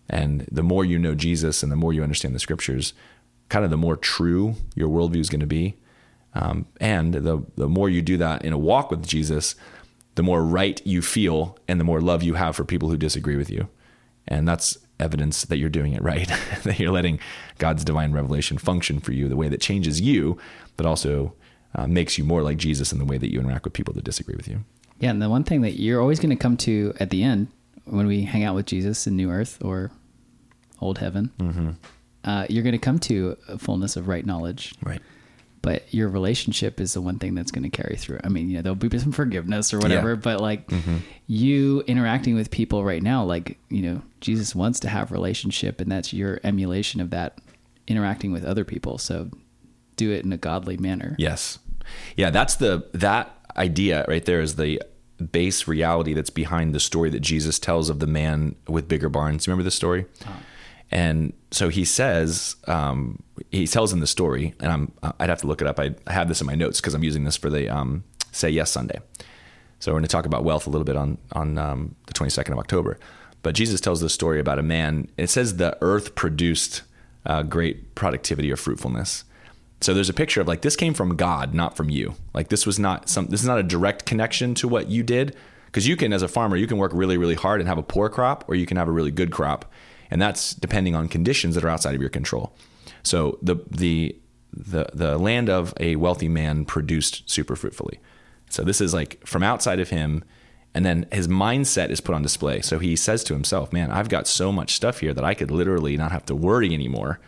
S1: And the more you know Jesus, and the more you understand the Scriptures, kind of the more true your worldview is going to be. Um, and the the more you do that in a walk with Jesus, the more right you feel, and the more love you have for people who disagree with you. And that's evidence that you're doing it right, that you're letting God's divine revelation function for you the way that changes you, but also uh, makes you more like Jesus in the way that you interact with people that disagree with you.
S2: Yeah, and the one thing that you're always going to come to at the end when we hang out with Jesus in New Earth or Old Heaven, mm-hmm. uh, you're going to come to a fullness of right knowledge.
S1: Right
S2: but your relationship is the one thing that's going to carry through. I mean, you know, there'll be some forgiveness or whatever, yeah. but like mm-hmm. you interacting with people right now, like, you know, Jesus wants to have relationship and that's your emulation of that interacting with other people. So do it in a godly manner.
S1: Yes. Yeah. That's the, that idea right there is the base reality that's behind the story that Jesus tells of the man with bigger barns. Remember the story? Uh-huh. And so he says, um, he tells him the story, and I'm I'd have to look it up. I, have this in my notes because I'm using this for the um, Say Yes Sunday. So we're going to talk about wealth a little bit on on um, the 22nd of October. But Jesus tells this story about a man. It says the earth produced uh, great productivity or fruitfulness. So there's a picture of like this came from God, not from you. Like this was not some. This is not a direct connection to what you did, because you can, as a farmer, you can work really, really hard and have a poor crop, or you can have a really good crop and that's depending on conditions that are outside of your control. So the the the the land of a wealthy man produced super fruitfully. So this is like from outside of him, and then his mindset is put on display. So he says to himself, "Man, I've got so much stuff here that I could literally not have to worry anymore."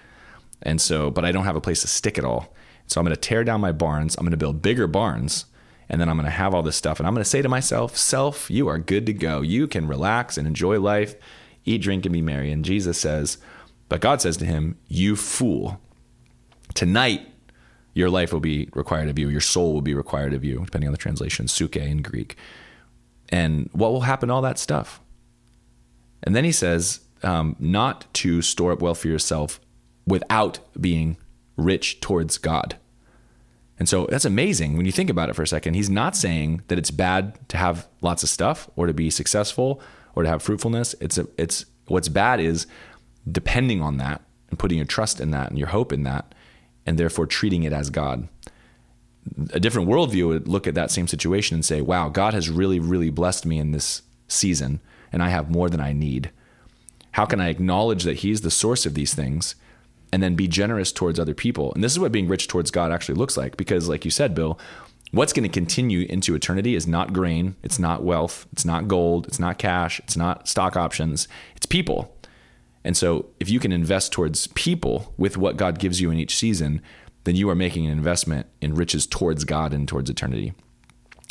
S1: And so, but I don't have a place to stick it all. So I'm going to tear down my barns. I'm going to build bigger barns and then I'm going to have all this stuff and I'm going to say to myself, "Self, you are good to go. You can relax and enjoy life eat, drink, and be merry. And Jesus says, but God says to him, You fool, tonight your life will be required of you, your soul will be required of you, depending on the translation, psuche in Greek. And what will happen to all that stuff? And then he says, um, not to store up wealth for yourself without being rich towards God. And so that's amazing when you think about it for a second. He's not saying that it's bad to have lots of stuff or to be successful or to have fruitfulness. It's a, it's what's bad is depending on that and putting your trust in that and your hope in that, and therefore treating it as God. A different worldview would look at that same situation and say, "Wow, God has really, really blessed me in this season, and I have more than I need. How can I acknowledge that He's the source of these things?" And then be generous towards other people. And this is what being rich towards God actually looks like. Because, like you said, Bill, What's going to continue into eternity is not grain, it's not wealth, it's not gold, it's not cash, it's not stock options, it's people. And so, if you can invest towards people with what God gives you in each season, then you are making an investment in riches towards God and towards eternity.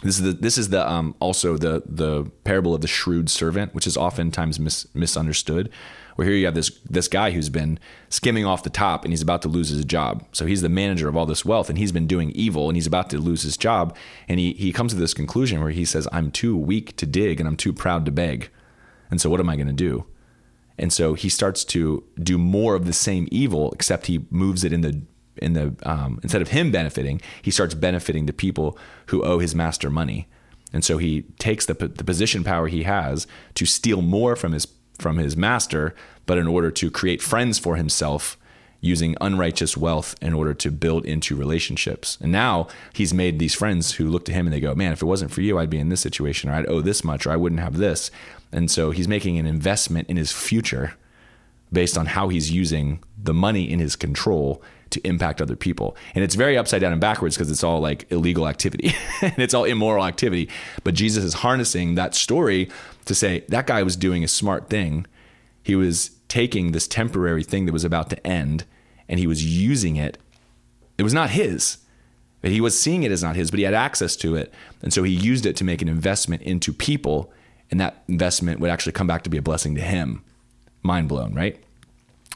S1: This is the this is the um, also the the parable of the shrewd servant, which is oftentimes mis- misunderstood. Where here you have this this guy who's been skimming off the top and he's about to lose his job. So he's the manager of all this wealth and he's been doing evil and he's about to lose his job. And he he comes to this conclusion where he says, I'm too weak to dig and I'm too proud to beg. And so what am I going to do? And so he starts to do more of the same evil, except he moves it in the in the um, instead of him benefiting, he starts benefiting the people who owe his master money. And so he takes the, the position power he has to steal more from his from his master, but in order to create friends for himself using unrighteous wealth in order to build into relationships. And now he's made these friends who look to him and they go, Man, if it wasn't for you, I'd be in this situation, or I'd owe this much, or I wouldn't have this. And so he's making an investment in his future based on how he's using the money in his control to impact other people. And it's very upside down and backwards because it's all like illegal activity and it's all immoral activity. But Jesus is harnessing that story to say that guy was doing a smart thing. He was taking this temporary thing that was about to end and he was using it. It was not his. He was seeing it as not his, but he had access to it. And so he used it to make an investment into people. And that investment would actually come back to be a blessing to him. Mind blown, right?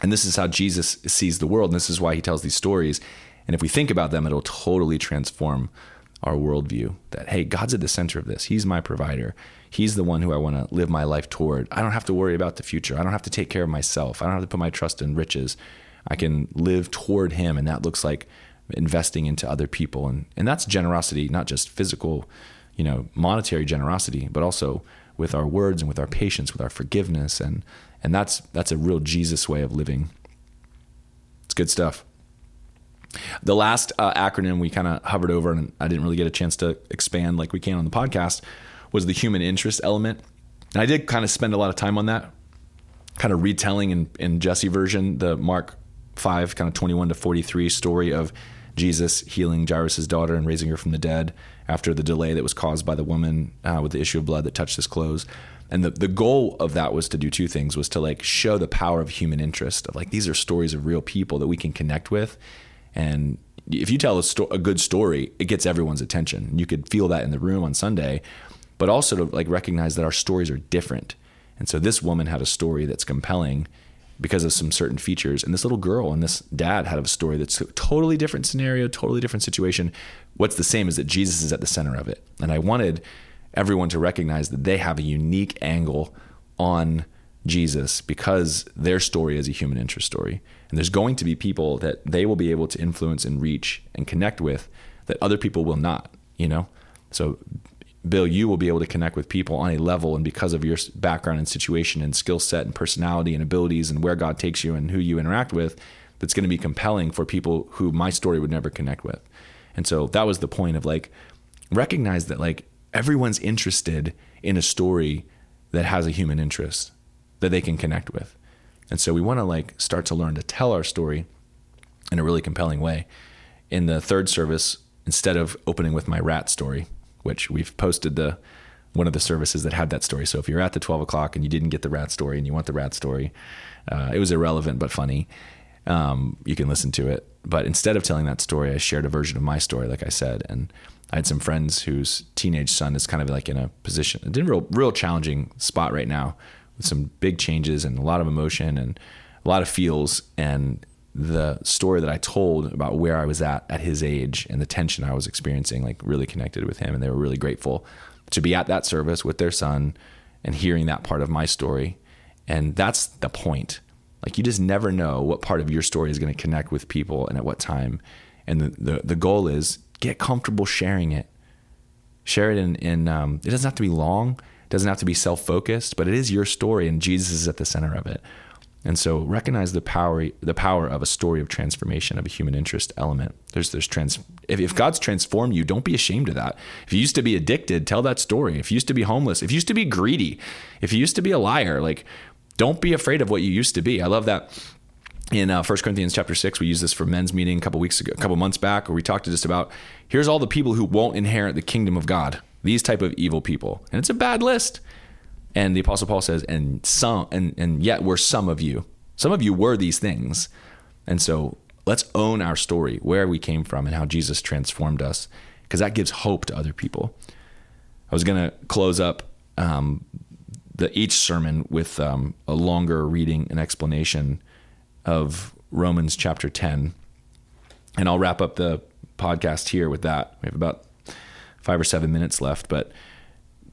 S1: And this is how Jesus sees the world. And this is why he tells these stories. And if we think about them, it'll totally transform our worldview that, hey, God's at the center of this. He's my provider. He's the one who I want to live my life toward. I don't have to worry about the future. I don't have to take care of myself. I don't have to put my trust in riches. I can live toward Him. And that looks like investing into other people. And, and that's generosity, not just physical, you know, monetary generosity, but also with our words and with our patience, with our forgiveness and and that's that's a real Jesus way of living. It's good stuff. The last uh, acronym we kind of hovered over, and I didn't really get a chance to expand like we can on the podcast, was the human interest element. And I did kind of spend a lot of time on that, kind of retelling in, in Jesse version the Mark five, kind of twenty one to forty three story of Jesus healing Jairus' daughter and raising her from the dead after the delay that was caused by the woman uh, with the issue of blood that touched his clothes. And the, the goal of that was to do two things was to like show the power of human interest of like these are stories of real people that we can connect with. And if you tell a, sto- a good story it gets everyone's attention. You could feel that in the room on sunday but also to like recognize that our stories are different and so this woman had a story that's compelling because of some certain features and this little girl and this dad had a story that's a totally different scenario totally different situation what's the same is that jesus is at the center of it and i wanted everyone to recognize that they have a unique angle on Jesus because their story is a human interest story. And there's going to be people that they will be able to influence and reach and connect with that other people will not, you know? So, Bill, you will be able to connect with people on a level, and because of your background and situation and skill set and personality and abilities and where God takes you and who you interact with, that's going to be compelling for people who my story would never connect with. And so that was the point of like, recognize that like everyone's interested in a story that has a human interest that they can connect with. And so we want to like start to learn to tell our story in a really compelling way. In the third service, instead of opening with my rat story, which we've posted the one of the services that had that story. So if you're at the 12 o'clock and you didn't get the rat story and you want the rat story, uh, it was irrelevant but funny. Um, you can listen to it. But instead of telling that story, I shared a version of my story, like I said, and I had some friends whose teenage son is kind of like in a position, a real, real challenging spot right now with some big changes and a lot of emotion and a lot of feels. And the story that I told about where I was at at his age and the tension I was experiencing, like really connected with him. And they were really grateful to be at that service with their son and hearing that part of my story. And that's the point. Like you just never know what part of your story is going to connect with people and at what time. And the, the, the goal is get comfortable sharing it. Share it in, in um, it doesn't have to be long, it doesn't have to be self focused, but it is your story and Jesus is at the center of it. And so recognize the power the power of a story of transformation of a human interest element. There's there's trans if, if God's transformed you, don't be ashamed of that. If you used to be addicted, tell that story. If you used to be homeless, if you used to be greedy, if you used to be a liar, like don't be afraid of what you used to be. I love that in uh, 1 Corinthians chapter 6 we used this for men's meeting a couple weeks ago a couple months back where we talked just about here's all the people who won't inherit the kingdom of God these type of evil people and it's a bad list and the apostle Paul says and some and and yet we're some of you some of you were these things and so let's own our story where we came from and how Jesus transformed us because that gives hope to other people I was going to close up um, the each sermon with um, a longer reading and explanation of Romans chapter 10. And I'll wrap up the podcast here with that. We have about five or seven minutes left, but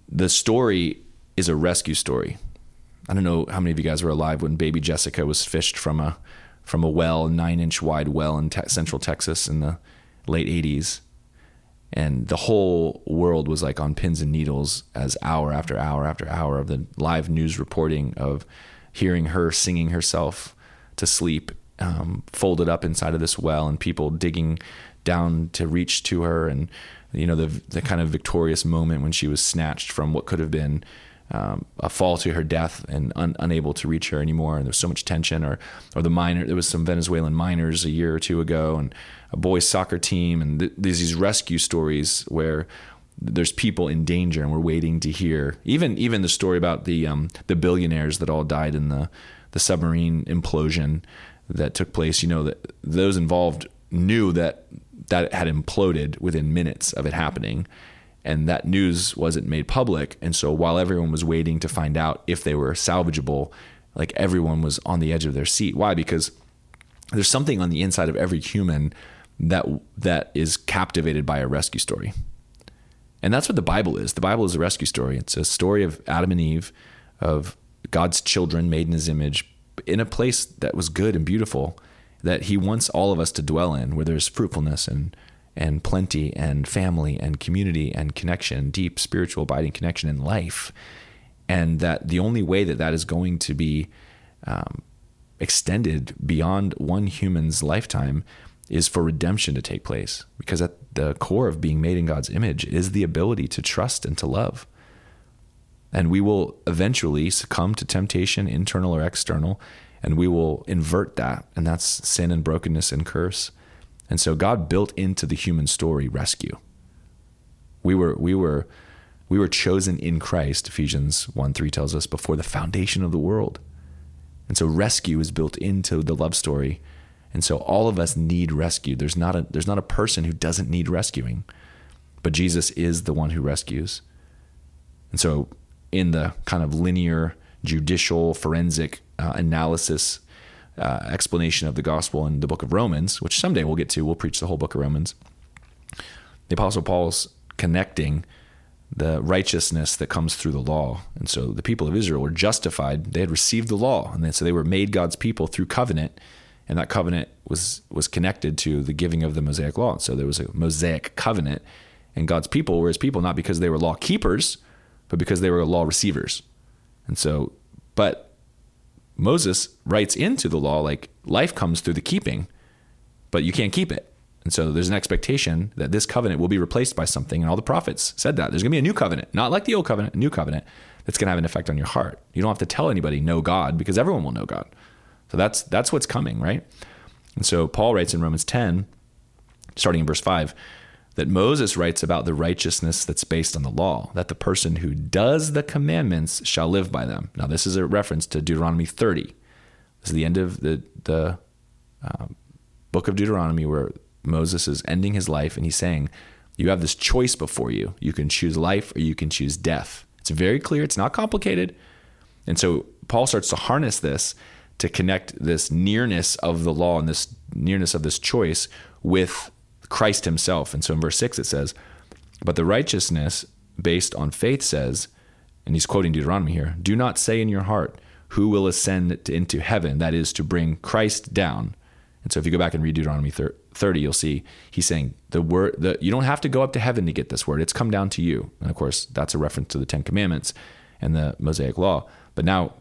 S1: the story is a rescue story. I don't know how many of you guys were alive when baby Jessica was fished from a from a well, nine inch wide well in te- central Texas in the late 80s. And the whole world was like on pins and needles as hour after hour after hour of the live news reporting of hearing her singing herself to sleep, um, folded up inside of this well, and people digging down to reach to her, and you know the the kind of victorious moment when she was snatched from what could have been um, a fall to her death and un, unable to reach her anymore. And there was so much tension. Or, or the miner, there was some Venezuelan miners a year or two ago, and a boys soccer team, and th- there's these rescue stories where there's people in danger, and we're waiting to hear. Even even the story about the um, the billionaires that all died in the the submarine implosion that took place. You know that those involved knew that that had imploded within minutes of it happening and that news wasn't made public. And so while everyone was waiting to find out if they were salvageable, like everyone was on the edge of their seat. Why? Because there's something on the inside of every human that that is captivated by a rescue story. And that's what the Bible is. The Bible is a rescue story. It's a story of Adam and Eve, of God's children made in his image in a place that was good and beautiful that he wants all of us to dwell in where there's fruitfulness and and plenty and family and community and connection, deep spiritual abiding connection in life. And that the only way that that is going to be um, extended beyond one human's lifetime is for redemption to take place. Because at the core of being made in God's image is the ability to trust and to love. And we will eventually succumb to temptation, internal or external, and we will invert that. And that's sin and brokenness and curse. And so God built into the human story rescue. We were we were we were chosen in Christ, Ephesians 1 3 tells us, before the foundation of the world. And so rescue is built into the love story. And so all of us need rescue. There's not a there's not a person who doesn't need rescuing. But Jesus is the one who rescues. And so in the kind of linear judicial forensic uh, analysis uh, explanation of the gospel in the book of Romans, which someday we'll get to. We'll preach the whole book of Romans. The Apostle Paul's connecting the righteousness that comes through the law. And so the people of Israel were justified. They had received the law. And then, so they were made God's people through covenant. And that covenant was, was connected to the giving of the Mosaic law. And So there was a Mosaic covenant. And God's people were his people, not because they were law keepers, but because they were law receivers. And so, but Moses writes into the law like life comes through the keeping, but you can't keep it. And so there's an expectation that this covenant will be replaced by something. And all the prophets said that. There's going to be a new covenant, not like the old covenant, a new covenant that's going to have an effect on your heart. You don't have to tell anybody know God because everyone will know God. So that's that's what's coming, right? And so Paul writes in Romans 10, starting in verse 5, that Moses writes about the righteousness that's based on the law, that the person who does the commandments shall live by them. Now, this is a reference to Deuteronomy 30. This is the end of the, the uh, book of Deuteronomy where Moses is ending his life and he's saying, You have this choice before you. You can choose life or you can choose death. It's very clear, it's not complicated. And so Paul starts to harness this to connect this nearness of the law and this nearness of this choice with Christ himself. And so in verse 6 it says, But the righteousness based on faith says, and he's quoting Deuteronomy here, do not say in your heart, who will ascend into heaven, that is to bring Christ down. And so if you go back and read Deuteronomy 30, you'll see he's saying the word the, you don't have to go up to heaven to get this word. It's come down to you. And of course, that's a reference to the 10 commandments and the Mosaic law. But now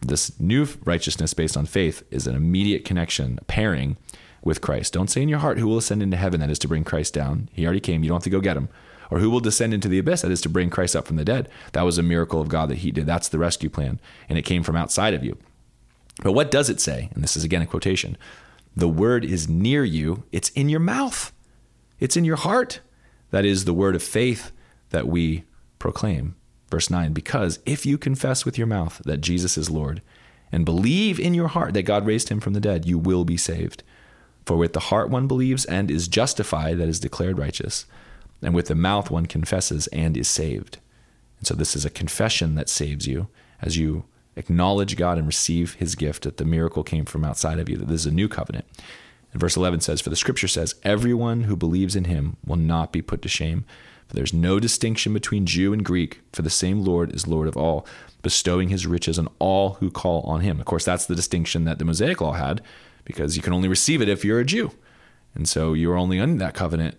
S1: this new righteousness based on faith is an immediate connection, a pairing with Christ. Don't say in your heart, who will ascend into heaven, that is to bring Christ down. He already came. You don't have to go get him. Or who will descend into the abyss, that is to bring Christ up from the dead. That was a miracle of God that he did. That's the rescue plan. And it came from outside of you. But what does it say? And this is again a quotation The word is near you, it's in your mouth, it's in your heart. That is the word of faith that we proclaim. Verse 9, because if you confess with your mouth that Jesus is Lord and believe in your heart that God raised him from the dead, you will be saved. For with the heart one believes and is justified, that is declared righteous, and with the mouth one confesses and is saved. And so this is a confession that saves you as you acknowledge God and receive his gift that the miracle came from outside of you, that this is a new covenant. And verse 11 says, For the scripture says, Everyone who believes in him will not be put to shame. For there's no distinction between Jew and Greek, for the same Lord is Lord of all, bestowing his riches on all who call on him. Of course, that's the distinction that the Mosaic law had because you can only receive it if you're a Jew. And so you're only under that covenant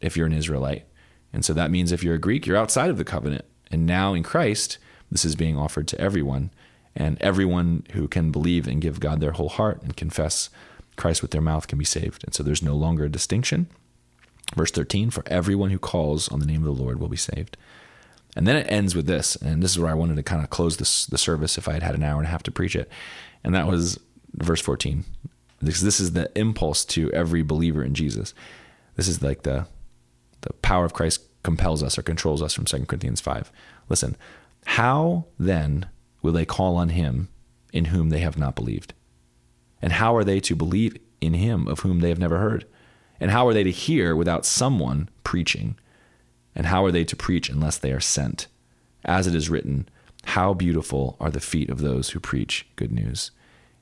S1: if you're an Israelite. And so that means if you're a Greek, you're outside of the covenant. And now in Christ, this is being offered to everyone. And everyone who can believe and give God their whole heart and confess Christ with their mouth can be saved. And so there's no longer a distinction. Verse 13 For everyone who calls on the name of the Lord will be saved. And then it ends with this, and this is where I wanted to kind of close this, the service if I had had an hour and a half to preach it. And that was verse 14. Because this is the impulse to every believer in Jesus. This is like the the power of Christ compels us or controls us from 2 Corinthians 5. Listen, how then will they call on him in whom they have not believed? And how are they to believe in him of whom they have never heard? And how are they to hear without someone preaching? And how are they to preach unless they are sent? As it is written, How beautiful are the feet of those who preach good news.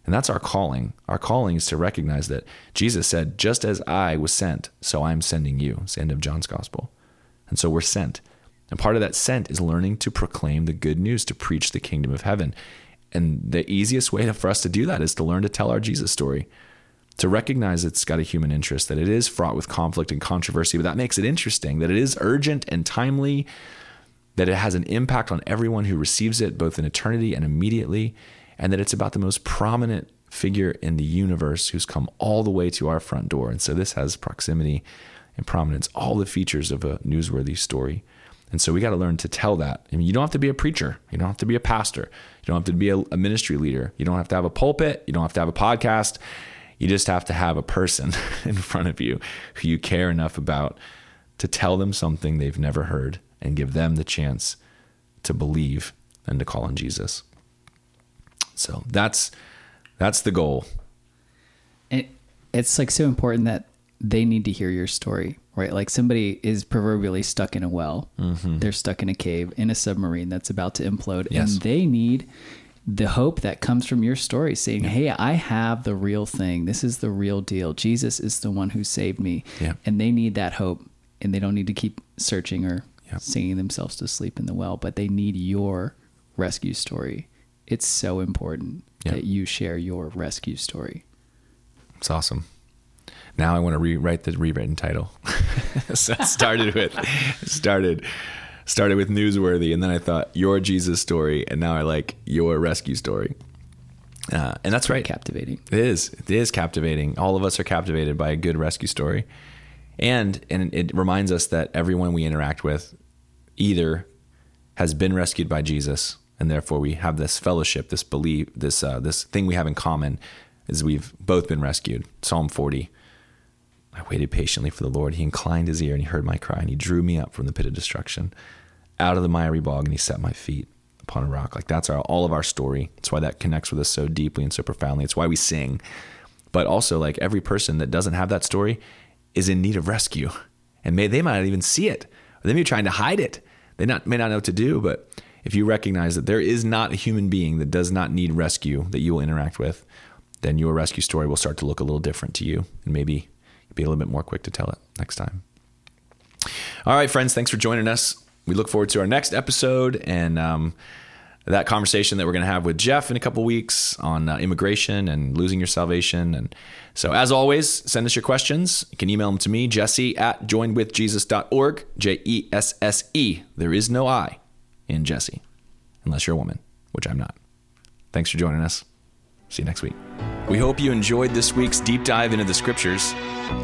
S1: And that's our calling. Our calling is to recognize that Jesus said, Just as I was sent, so I'm sending you. It's the end of John's gospel. And so we're sent. And part of that sent is learning to proclaim the good news, to preach the kingdom of heaven. And the easiest way for us to do that is to learn to tell our Jesus story, to recognize it's got a human interest, that it is fraught with conflict and controversy, but that makes it interesting, that it is urgent and timely, that it has an impact on everyone who receives it, both in eternity and immediately, and that it's about the most prominent figure in the universe who's come all the way to our front door. And so this has proximity and prominence, all the features of a newsworthy story. And so we got to learn to tell that. I mean, you don't have to be a preacher. You don't have to be a pastor. You don't have to be a, a, ministry leader. You don't have to have a pulpit. You don't have to have a podcast. You just have to have a person in front of you who you care enough about to tell them something they've never heard and give them the chance to believe and to call on Jesus. So that's that's the goal.
S2: It, it's like so important that they need to hear your story, right? Like somebody is proverbially stuck in a well. Mm-hmm. They're stuck in a cave in a submarine that's about to implode yes. and they need the hope that comes from your story saying, yeah. Hey, I have the real thing. This is the real deal. Jesus is the one who saved me. Yeah. And they need that hope and they don't need to keep searching or yep. singing themselves to sleep in the well, but they need your rescue story. It's so important yep. that you share your rescue story.
S1: It's awesome. Now I want to rewrite the rewritten title. so it started with started started with newsworthy, and then I thought your Jesus story, and now I like your rescue story. Uh, and that's right.
S2: Captivating.
S1: It is. It is captivating. All of us are captivated by a good rescue story, and and it reminds us that everyone we interact with either has been rescued by Jesus, and therefore we have this fellowship, this belief, this uh, this thing we have in common, is we've both been rescued. Psalm forty I waited patiently for the Lord. He inclined his ear and he heard my cry and he drew me up from the pit of destruction, out of the miry bog, and he set my feet upon a rock. Like that's our, all of our story. That's why that connects with us so deeply and so profoundly. It's why we sing. But also, like every person that doesn't have that story is in need of rescue, and may they might not even see it. They may be trying to hide it. They not may not know what to do. But if you recognize that there is not a human being that does not need rescue that you will interact with, then your rescue story will start to look a little different to you, and maybe be a little bit more quick to tell it next time. All right, friends, thanks for joining us. We look forward to our next episode and um, that conversation that we're going to have with Jeff in a couple weeks on uh, immigration and losing your salvation. And so, as always, send us your questions. You can email them to me, jesse at joinedwithjesus.org, J E S S E. There is no I in Jesse, unless you're a woman, which I'm not. Thanks for joining us. See you next week. We hope you enjoyed this week's deep dive into the scriptures.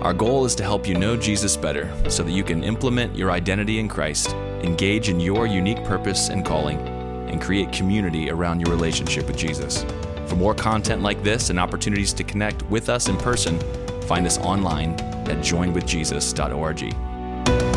S1: Our goal is to help you know Jesus better so that you can implement your identity in Christ, engage in your unique purpose and calling, and create community around your relationship with Jesus. For more content like this and opportunities to connect with us in person, find us online at joinedwithjesus.org.